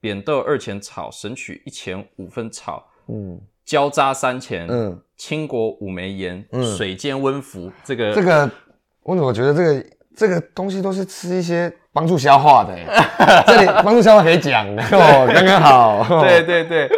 扁豆二钱炒，神曲一钱五分炒，嗯，焦渣三钱，嗯，青果五枚盐，嗯，水煎温服。这个这个，我怎么觉得这个这个东西都是吃一些帮助消化的？*laughs* 这里帮助消化可以讲哦，刚刚好。对 *laughs* 对对。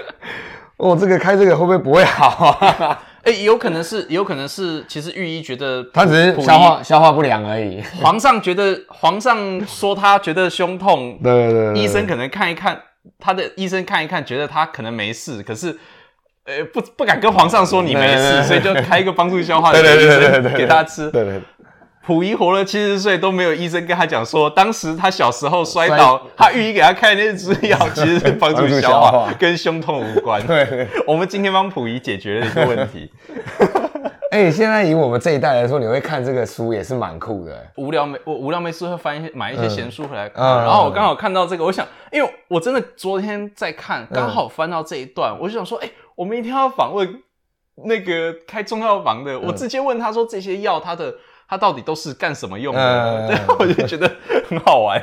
哦，这个开这个会不会不会好啊？*laughs* 哎，有可能是，有可能是，其实御医觉得 *laughs* 他只是消化消化不良而已。皇上觉得，皇上说他觉得胸痛，*laughs* 对对对，医生可能看一看，他的医生看一看，觉得他可能没事，可是，呃，不不敢跟皇上说你没事，所以就开一个帮助消化的对对对给他吃。对对。溥仪活了七十岁都没有医生跟他讲说，当时他小时候摔倒，他御医给他开那支药其实是帮助 *laughs* 消化，跟胸痛无关。对，我们今天帮溥仪解决了一个问题。*laughs* 哎，现在以我们这一代来说，你会看这个书也是蛮酷的。无聊没我无聊没事会翻一些买一些闲书回来看，然后我刚好看到这个，我想，因为我真的昨天在看，刚好翻到这一段，我就想说，哎，我们一定要访问那个开中药房的，我直接问他说这些药它的。它到底都是干什么用的？对，*laughs* 我就觉得很好玩。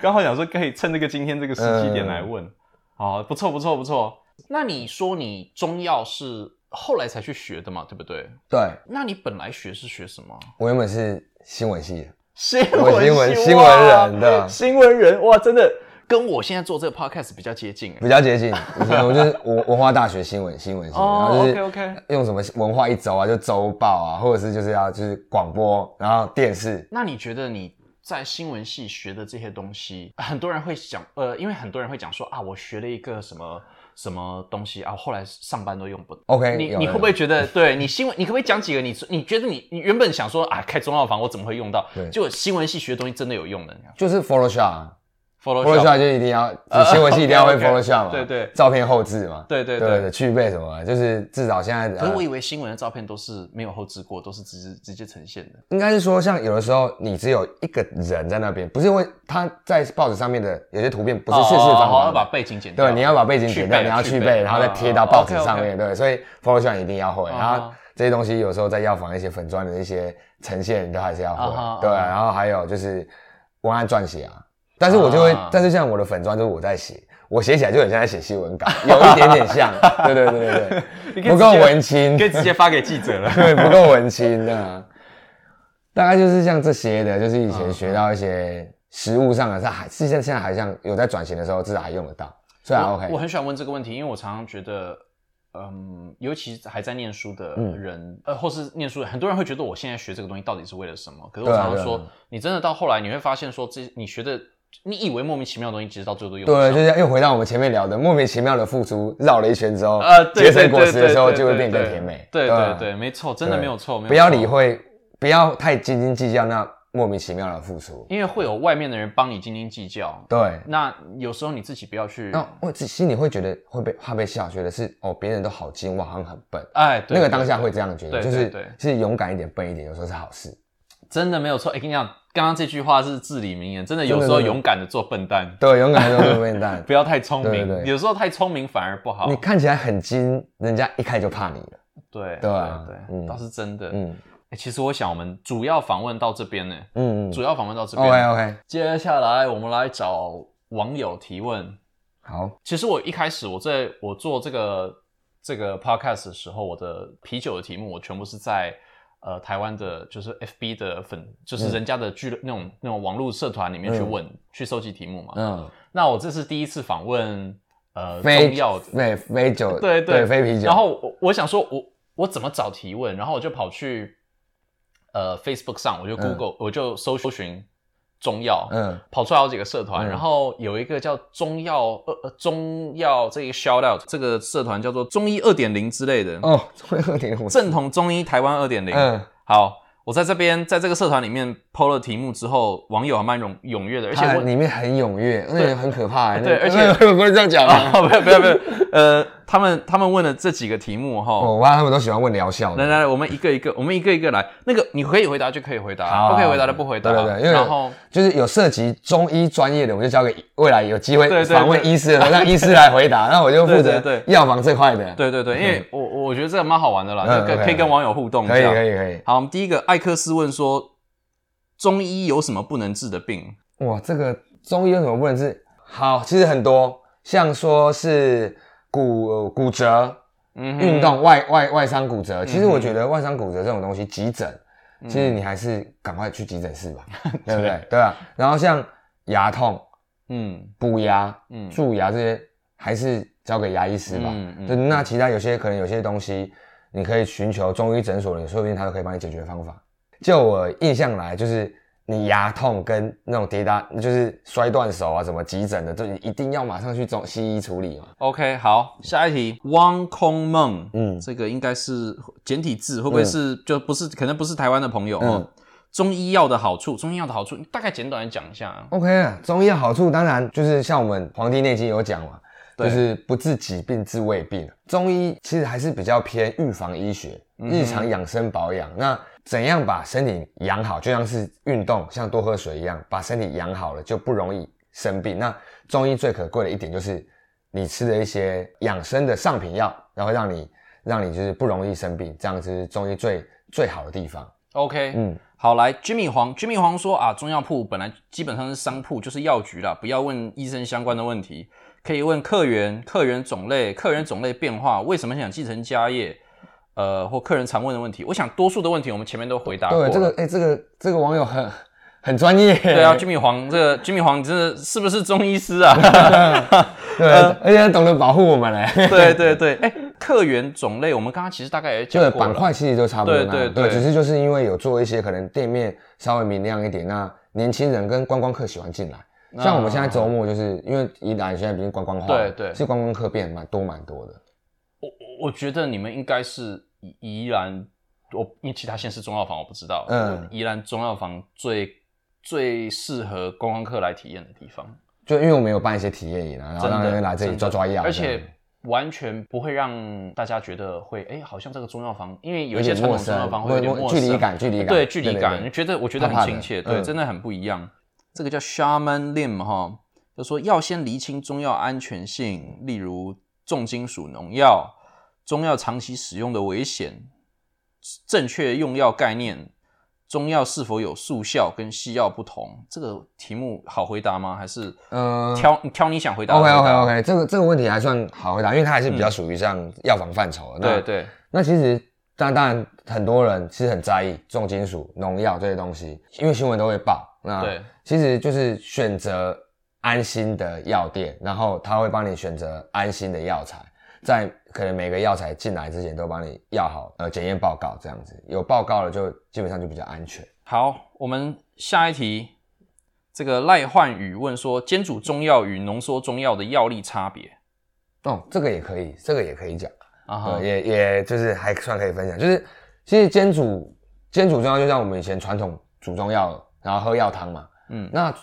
刚好想说可以趁这个今天这个时机点来问。好，不错不错不错。那你说你中药是后来才去学的嘛？对不对？对。那你本来学是学什么？我原本是新闻系的。新闻新闻新闻人的新闻人哇，真的。跟我现在做这个 podcast 比较接近，比较接近。我就是文 *laughs* 文化大学新闻新闻系，然后就是 OK OK，用什么文化一周啊，就周报啊，或者是就是要就是广播，然后电视。那你觉得你在新闻系学的这些东西，很多人会讲，呃，因为很多人会讲说啊，我学了一个什么什么东西啊，后来上班都用不。OK，你你会不会觉得，对你新闻，你可不可以讲几个你你觉得你你原本想说啊，开中药房我怎么会用到？对就新闻系学的东西真的有用的？就是 Photoshop。Photoshop 就一定要，新闻系一定要会 *laughs* Photoshop 嘛？对对，照片后置嘛？对对对，具备什么？就是至少现在。可是我以为新闻的照片都是没有后置过，都是直直接呈现的。应该是说，像有的时候你只有一个人在那边，不是因为他在报纸上面的有些图片不是四四方方，要把背景剪掉。对，你要把背景剪掉，你要去背，然后再贴到报纸上面。对，所以 Photoshop 一定要会。然后这些东西有时候在药房一些粉砖的一些呈现，你都还是要会。对，然后还有就是文案撰写啊。但是我就会，但是像我的粉砖就是我在写，我写起来就很像在写新闻稿，有一点点像，对对对对。对，不够文青，可以直接发给记者了，*laughs* 对，不够文青的，大概就是像这些的，就是以前学到一些实物上的，在还，现在现在还像有在转型的时候，至少还用得到，所以 OK。我很喜欢问这个问题，因为我常常觉得，嗯，尤其还在念书的人，呃，或是念书的很多人会觉得我现在学这个东西到底是为了什么？可是我常常说，你真的到后来你会发现，说这你学的。你以为莫名其妙的东西，其实到最后都用对，就是又回到我们前面聊的莫名其妙的付出，绕了一圈之后，呃，结成果实的时候，就会变更甜美。对对对，没错，真的没有错。不要理会，不要太斤斤计较那莫名其妙的付出，因为会有外面的人帮你斤斤计较。对，那有时候你自己不要去，那我自己心里会觉得会被怕被笑，觉得是哦，别人都好精，我好像很笨。哎，那个当下会这样觉得，就是是勇敢一点，笨一点，有时候是好事。真的没有错。哎，跟你讲。刚刚这句话是至理名言，真的有时候勇敢的做笨蛋，对，勇敢的做笨蛋，*laughs* 不要太聪明，有时候太聪明反而不好。你看起来很精，人家一看就怕你了。对对对，倒是真的。嗯，其实我想我们主要访问到这边呢，嗯，主要访问到这边。OK OK，接下来我们来找网友提问。好，其实我一开始我在我做这个这个 podcast 的时候，我的啤酒的题目我全部是在。呃，台湾的就是 FB 的粉，就是人家的俱乐那种那种网络社团里面去问，去收集题目嘛。嗯，那我这是第一次访问呃中药的，对非酒，对对非啤酒。然后我我想说，我我怎么找提问？然后我就跑去呃 Facebook 上，我就 Google，我就搜寻。中药，嗯，跑出来好几个社团，然后有一个叫中药二呃中药这个 shout out 这个社团叫做中医二点零之类的。哦，中医二点零，正统中医台湾二点零，嗯，好。我在这边，在这个社团里面抛了题目之后，网友还蛮踊踊跃的，而且里面很踊跃，那很可怕。对，而且 *laughs* 不是这样讲啊，不要不要不要，呃，他们他们问了这几个题目哈，我发现他们都喜欢问疗效。来来来，我们一个一个，我们一个一个来。那个你可以回答就可以回答，不可以回答就不回答。对对对，然后就是有涉及中医专业的，我就交给未来有机会访问医师的，让医师来回答。那我就负责药房这块的。对对对，因为我我觉得这个蛮好玩的啦，可可以跟网友互动。可以可以可以。好，我们第一个艾克斯问说。中医有什么不能治的病？哇，这个中医有什么不能治？好，其实很多，像说是骨骨折，嗯，运动外外外伤骨折。其实我觉得外伤骨折这种东西，急诊，其实你还是赶快去急诊室吧，*laughs* 对不对？对啊。然后像牙痛，嗯，补牙，嗯，蛀牙这些，还是交给牙医师吧。嗯嗯。那其他有些可能有些东西，你可以寻求中医诊所的，说不定他都可以帮你解决方法。就我印象来，就是你牙痛跟那种跌打，就是摔断手啊，什么急诊的，就一定要马上去中西医处理嘛。OK，好，下一题，汪空梦，嗯，这个应该是简体字，会不会是就不是？可能不是台湾的朋友哦。中医药的好处，中医药的好处，大概简短的讲一下。啊 OK 啊，中医药好处当然就是像我们《黄帝内经》有讲嘛，就是不治疾病，治未病。中医其实还是比较偏预防医学，日常养生保养。那怎样把身体养好，就像是运动，像多喝水一样，把身体养好了就不容易生病。那中医最可贵的一点就是你吃的一些养生的上品药，然后让你让你就是不容易生病，这样子是中医最最好的地方。OK，嗯，好，来，Jimmy 黄，Jimmy 黄说啊，中药铺本来基本上是商铺，就是药局啦，不要问医生相关的问题，可以问客源、客源种类、客源种类变化，为什么想继承家业？呃，或客人常问的问题，我想多数的问题我们前面都回答过。对，这个，哎，这个这个网友很很专业。对啊，居米黄，这个居米黄，你真的是不是中医师啊？*laughs* 对，而且懂得保护我们嘞。对对对，哎，客源种类，我们刚刚其实大概也讲过了。板块其实都差不多。对对对，只是就是因为有做一些可能店面稍微明亮一点，那年轻人跟观光客喜欢进来。像我们现在周末就是因为宜兰现在已经观光化，对对，是观光客变蛮多蛮多的。我我觉得你们应该是。宜兰，我因为其他县市中药房我不知道。嗯，宜兰中药房最最适合观光客来体验的地方。就因为我们有办一些体验营啊，然后让人来这里抓抓药，而且完全不会让大家觉得会哎，好像这个中药房，因为有一些传统中药房会有点距离感，距离感，对距离感，觉得我觉得很亲切，对，真的很不一样。这个叫 Shaman Lim 哈，就说要先厘清中药安全性，例如重金属农药、中药长期使用的危险、正确用药概念。中药是否有速效跟西药不同？这个题目好回答吗？还是呃挑挑你想回答？OK OK OK，这个这个问题还算好回答，因为它还是比较属于像药房范畴的。对对。那其实当当然很多人其实很在意重金属农药这些东西，因为新闻都会报。那对，其实就是选择安心的药店，然后他会帮你选择安心的药材。在可能每个药材进来之前都帮你要好呃检验报告这样子，有报告了就基本上就比较安全。好，我们下一题，这个赖焕宇问说，煎煮中药与浓缩中药的药力差别？哦，这个也可以，这个也可以讲啊，也也就是还算可以分享，就是其实煎煮煎煮中药就像我们以前传统煮中药，然后喝药汤嘛，嗯，那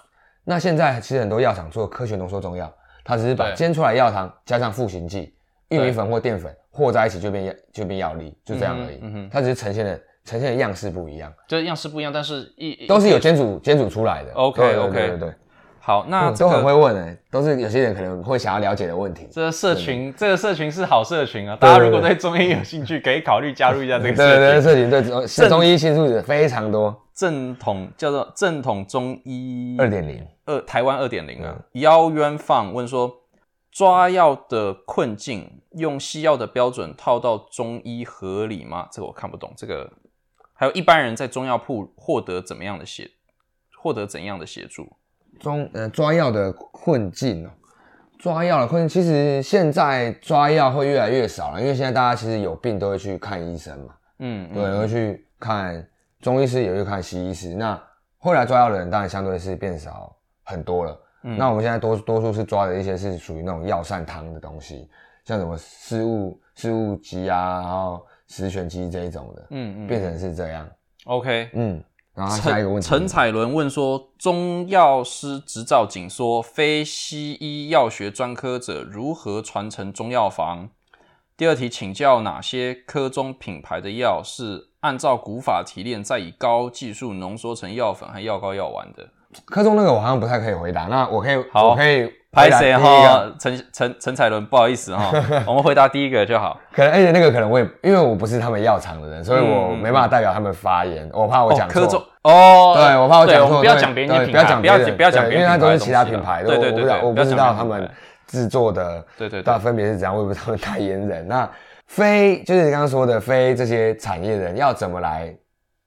那现在其实很多药厂做科学浓缩中药，它只是把煎出来药汤加上赋形剂。玉米粉或淀粉和在一起就变药就变药力，就这样而已。嗯哼，它只是呈现的呈现的样式不一样，就是样式不一样，但是一都是有煎煮煎煮出来的。OK OK 对对对，好，那都很会问诶，都是有些人可能会想要了解的问题。这个社群，这个社群是好社群啊，大家如果对中医有兴趣，可以考虑加入一下这个社群。对对，社群对中医新数字非常多。正统叫做正统中医二点零，二台湾二点零啊。邀渊放问说。抓药的困境，用西药的标准套到中医合理吗？这个我看不懂。这个还有一般人在中药铺获得怎么样的协，获得怎样的协助？中呃抓药的困境哦，抓药的困境，其实现在抓药会越来越少了，因为现在大家其实有病都会去看医生嘛，嗯，对，会去看中医师，也会看西医师。那后来抓药的人当然相对是变少很多了。那我们现在多多数是抓的一些是属于那种药膳汤的东西，像什么四物四物鸡啊，然后十全鸡这一种的，嗯嗯，变成是这样。OK，嗯，然后下一个问题，陈彩伦问说，中药师执照紧缩，非西医药学专科者如何传承中药房？第二题，请教哪些科中品牌的药是按照古法提炼，再以高技术浓缩成药粉和药膏药丸的？科中那个我好像不太可以回答，那我可以，我可以拍谁哈？陈陈陈彩伦，不好意思哈，*laughs* 我们回答第一个就好。可能而且那个可能我也因为我不是他们药厂的人，所以我没办法代表他们发言，我怕我讲错。科中哦，对我怕我讲错，不要讲别人的品牌，不要讲不要讲别人，因为他都是其他品牌，对对对对，我不知道他们制作的，对对，但分别是怎样，我也不知道他们代言人。那非就是你刚刚说的非这些产业人要怎么来？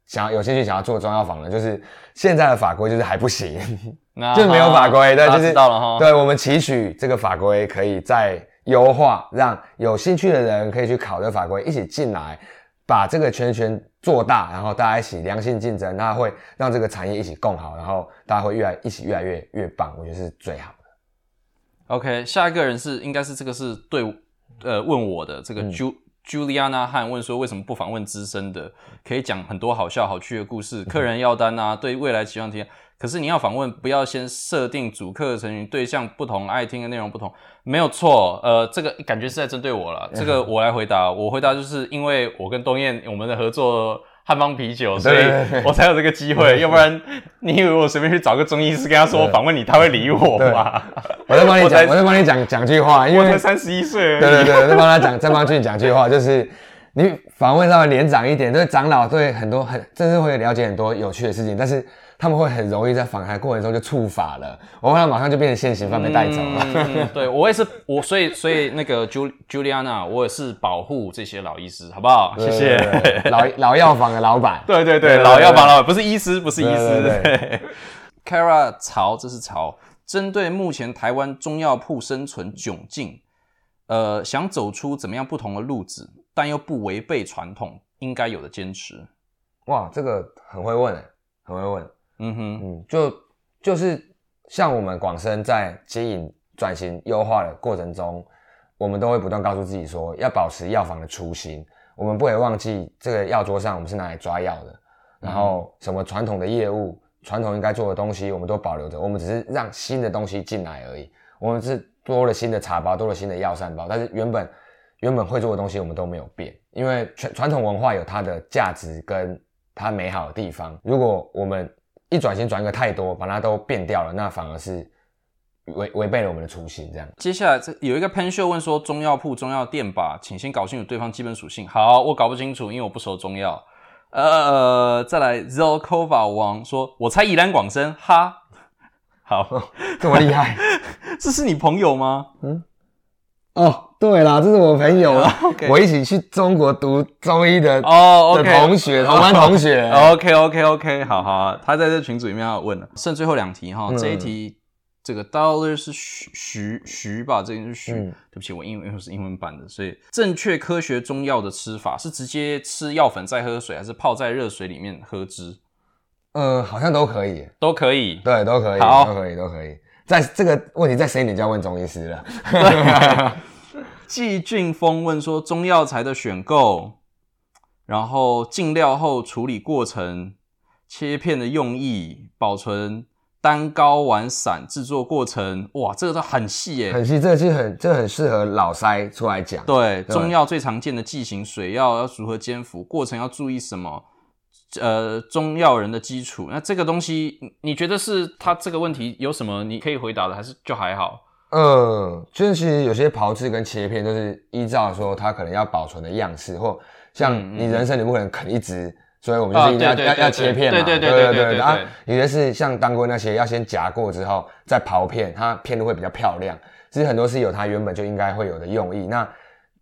想要有兴趣想要做中药房的，就是现在的法规就是还不行 *laughs* *laughs* 就没有法规，对，就是到了哈。对我们期许这个法规可以再优化，让有兴趣的人可以去考这法规，一起进来，把这个圈圈做大，然后大家一起良性竞争，那会让这个产业一起共好，然后大家会越来一起越来越越棒，我觉得是最好的。OK，下一个人是应该是这个是对呃问我的这个 Ju。Juliana 汉问说：“为什么不访问资深的？可以讲很多好笑好趣的故事，客人要单啊，对未来期望提。可是你要访问，不要先设定主客成员对象不同，爱听的内容不同，没有错。呃，这个感觉是在针对我了。这个我来回答，我回答就是因为我跟东燕我们的合作。”汉方啤酒，*laughs* 所以我才有这个机会，*laughs* 要不然你以为我随便去找个中医师跟他说访问你，他会理我吗？我在帮你讲，我在帮你讲讲句话，因为才三十一岁。对对对，我 *laughs* 在帮他讲，在帮俊讲句话，就是你访问稍微年长一点，对长老对很多很，真是会了解很多有趣的事情，但是。他们会很容易在访谈过程中就触法了，我怕马上就变成现行犯被带走了。对我也是，我所以所以那个 Jul Juliana，我也是保护这些老医师，好不好？谢谢老老药房的老板。*laughs* 对对对，老药房老板不是医师，不是医师。*laughs* Kara 曹，这是曹，针对目前台湾中药铺生存窘境，呃，想走出怎么样不同的路子，但又不违背传统应该有的坚持。哇，这个很会问，很会问。嗯哼，嗯，就就是像我们广生在经营转型优化的过程中，我们都会不断告诉自己说，要保持药房的初心。我们不会忘记这个药桌上我们是拿来抓药的，然后什么传统的业务传统应该做的东西，我们都保留着，我们只是让新的东西进来而已。我们是多了新的茶包，多了新的药膳包，但是原本原本会做的东西我们都没有变，因为传传统文化有它的价值跟它美好的地方。如果我们一转型转一个太多，把它都变掉了，那反而是违违背了我们的初心。这样，接下来这有一个喷秀问说，中药铺、中药店吧，请先搞清楚对方基本属性。好，我搞不清楚，因为我不熟中药。呃，再来 Zelkova 王说，我猜宜兰广深，哈，*laughs* 好，这么厉害，*laughs* 这是你朋友吗？嗯，哦，对啦，这是我朋友，*laughs* 我一起去中国读中医的哦的同学，同班同学。*laughs* OK OK OK，好好，他在这群组里面要问了，剩最后两题哈，这一题。这个 dollar 是徐徐徐吧，这个是徐。对不起，我英文又是英文版的，所以正确科学中药的吃法是直接吃药粉再喝水，还是泡在热水里面喝汁？呃，好像都可以，都可以，对，都可以，好都可以，都可以。在这个问题再深一点，就要问中医师了。*laughs* 季俊峰问说：中药材的选购，然后进料后处理过程、切片的用意、保存。单膏丸散制作过程，哇，这个都很细耶，很细，这个其实很，这很适合老塞出来讲。对，中药最常见的剂型，水药要如何煎服，过程要注意什么？呃，中药人的基础，那这个东西，你觉得是他这个问题有什么你可以回答的，还是就还好？嗯，就是其实有些炮制跟切片，就是依照说它可能要保存的样式，或像你人参，你不可能啃一直。所以我们就是一定要要要切片嘛，对对对对对。然后有些是像当归那些，要先夹过之后再刨片，它片都会比较漂亮。其实很多是有它原本就应该会有的用意。那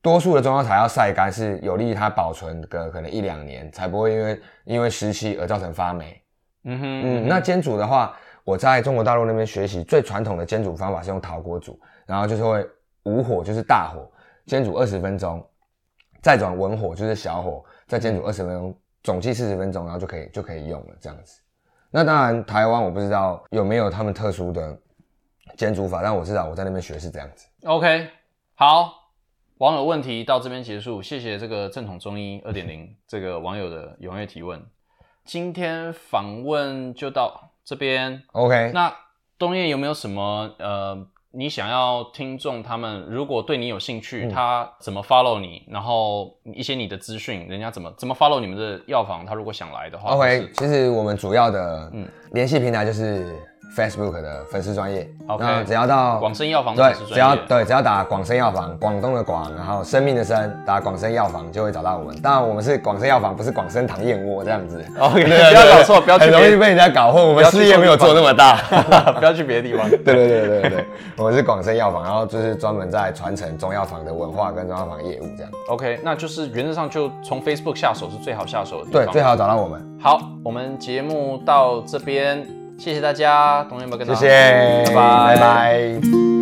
多数的中药材要晒干，是有利于它保存个可能一两年，才不会因为因为湿气而造成发霉。嗯哼嗯。那煎煮的话，我在中国大陆那边学习最传统的煎煮方法是用陶锅煮，然后就是会无火就是大火煎煮二十分钟，再转文火就是小火再煎煮二十分钟。总计四十分钟，然后就可以就可以用了，这样子。那当然，台湾我不知道有没有他们特殊的煎煮法，但我知道我在那边学是这样子。OK，好，网友问题到这边结束，谢谢这个正统中医二点零这个网友的踊跃提问。今天访问就到这边。OK，那东燕有没有什么呃？你想要听众他们如果对你有兴趣，他怎么 follow 你？然后一些你的资讯，人家怎么怎么 follow 你们的药房？他如果想来的话，OK，其实我们主要的嗯联系平台就是。Facebook 的粉丝专业，那只要到广生药房对，只要对，只要打广生药房，广东的广，然后生命的生，打广生药房就会找到我们。当然，我们是广生药房，不是广生堂燕窝这样子。OK，不要搞错，不要很容易被人家搞混。我们事业没有做那么大，*laughs* 不要去别的地方。对对对对对，我们是广生药房，然后就是专门在传承中药房的文化跟中药房业务这样。OK，那就是原则上就从 Facebook 下手是最好下手的。对，最好找到我们。好，我们节目到这边。谢谢大家，同学们跟谢谢，拜拜，拜拜。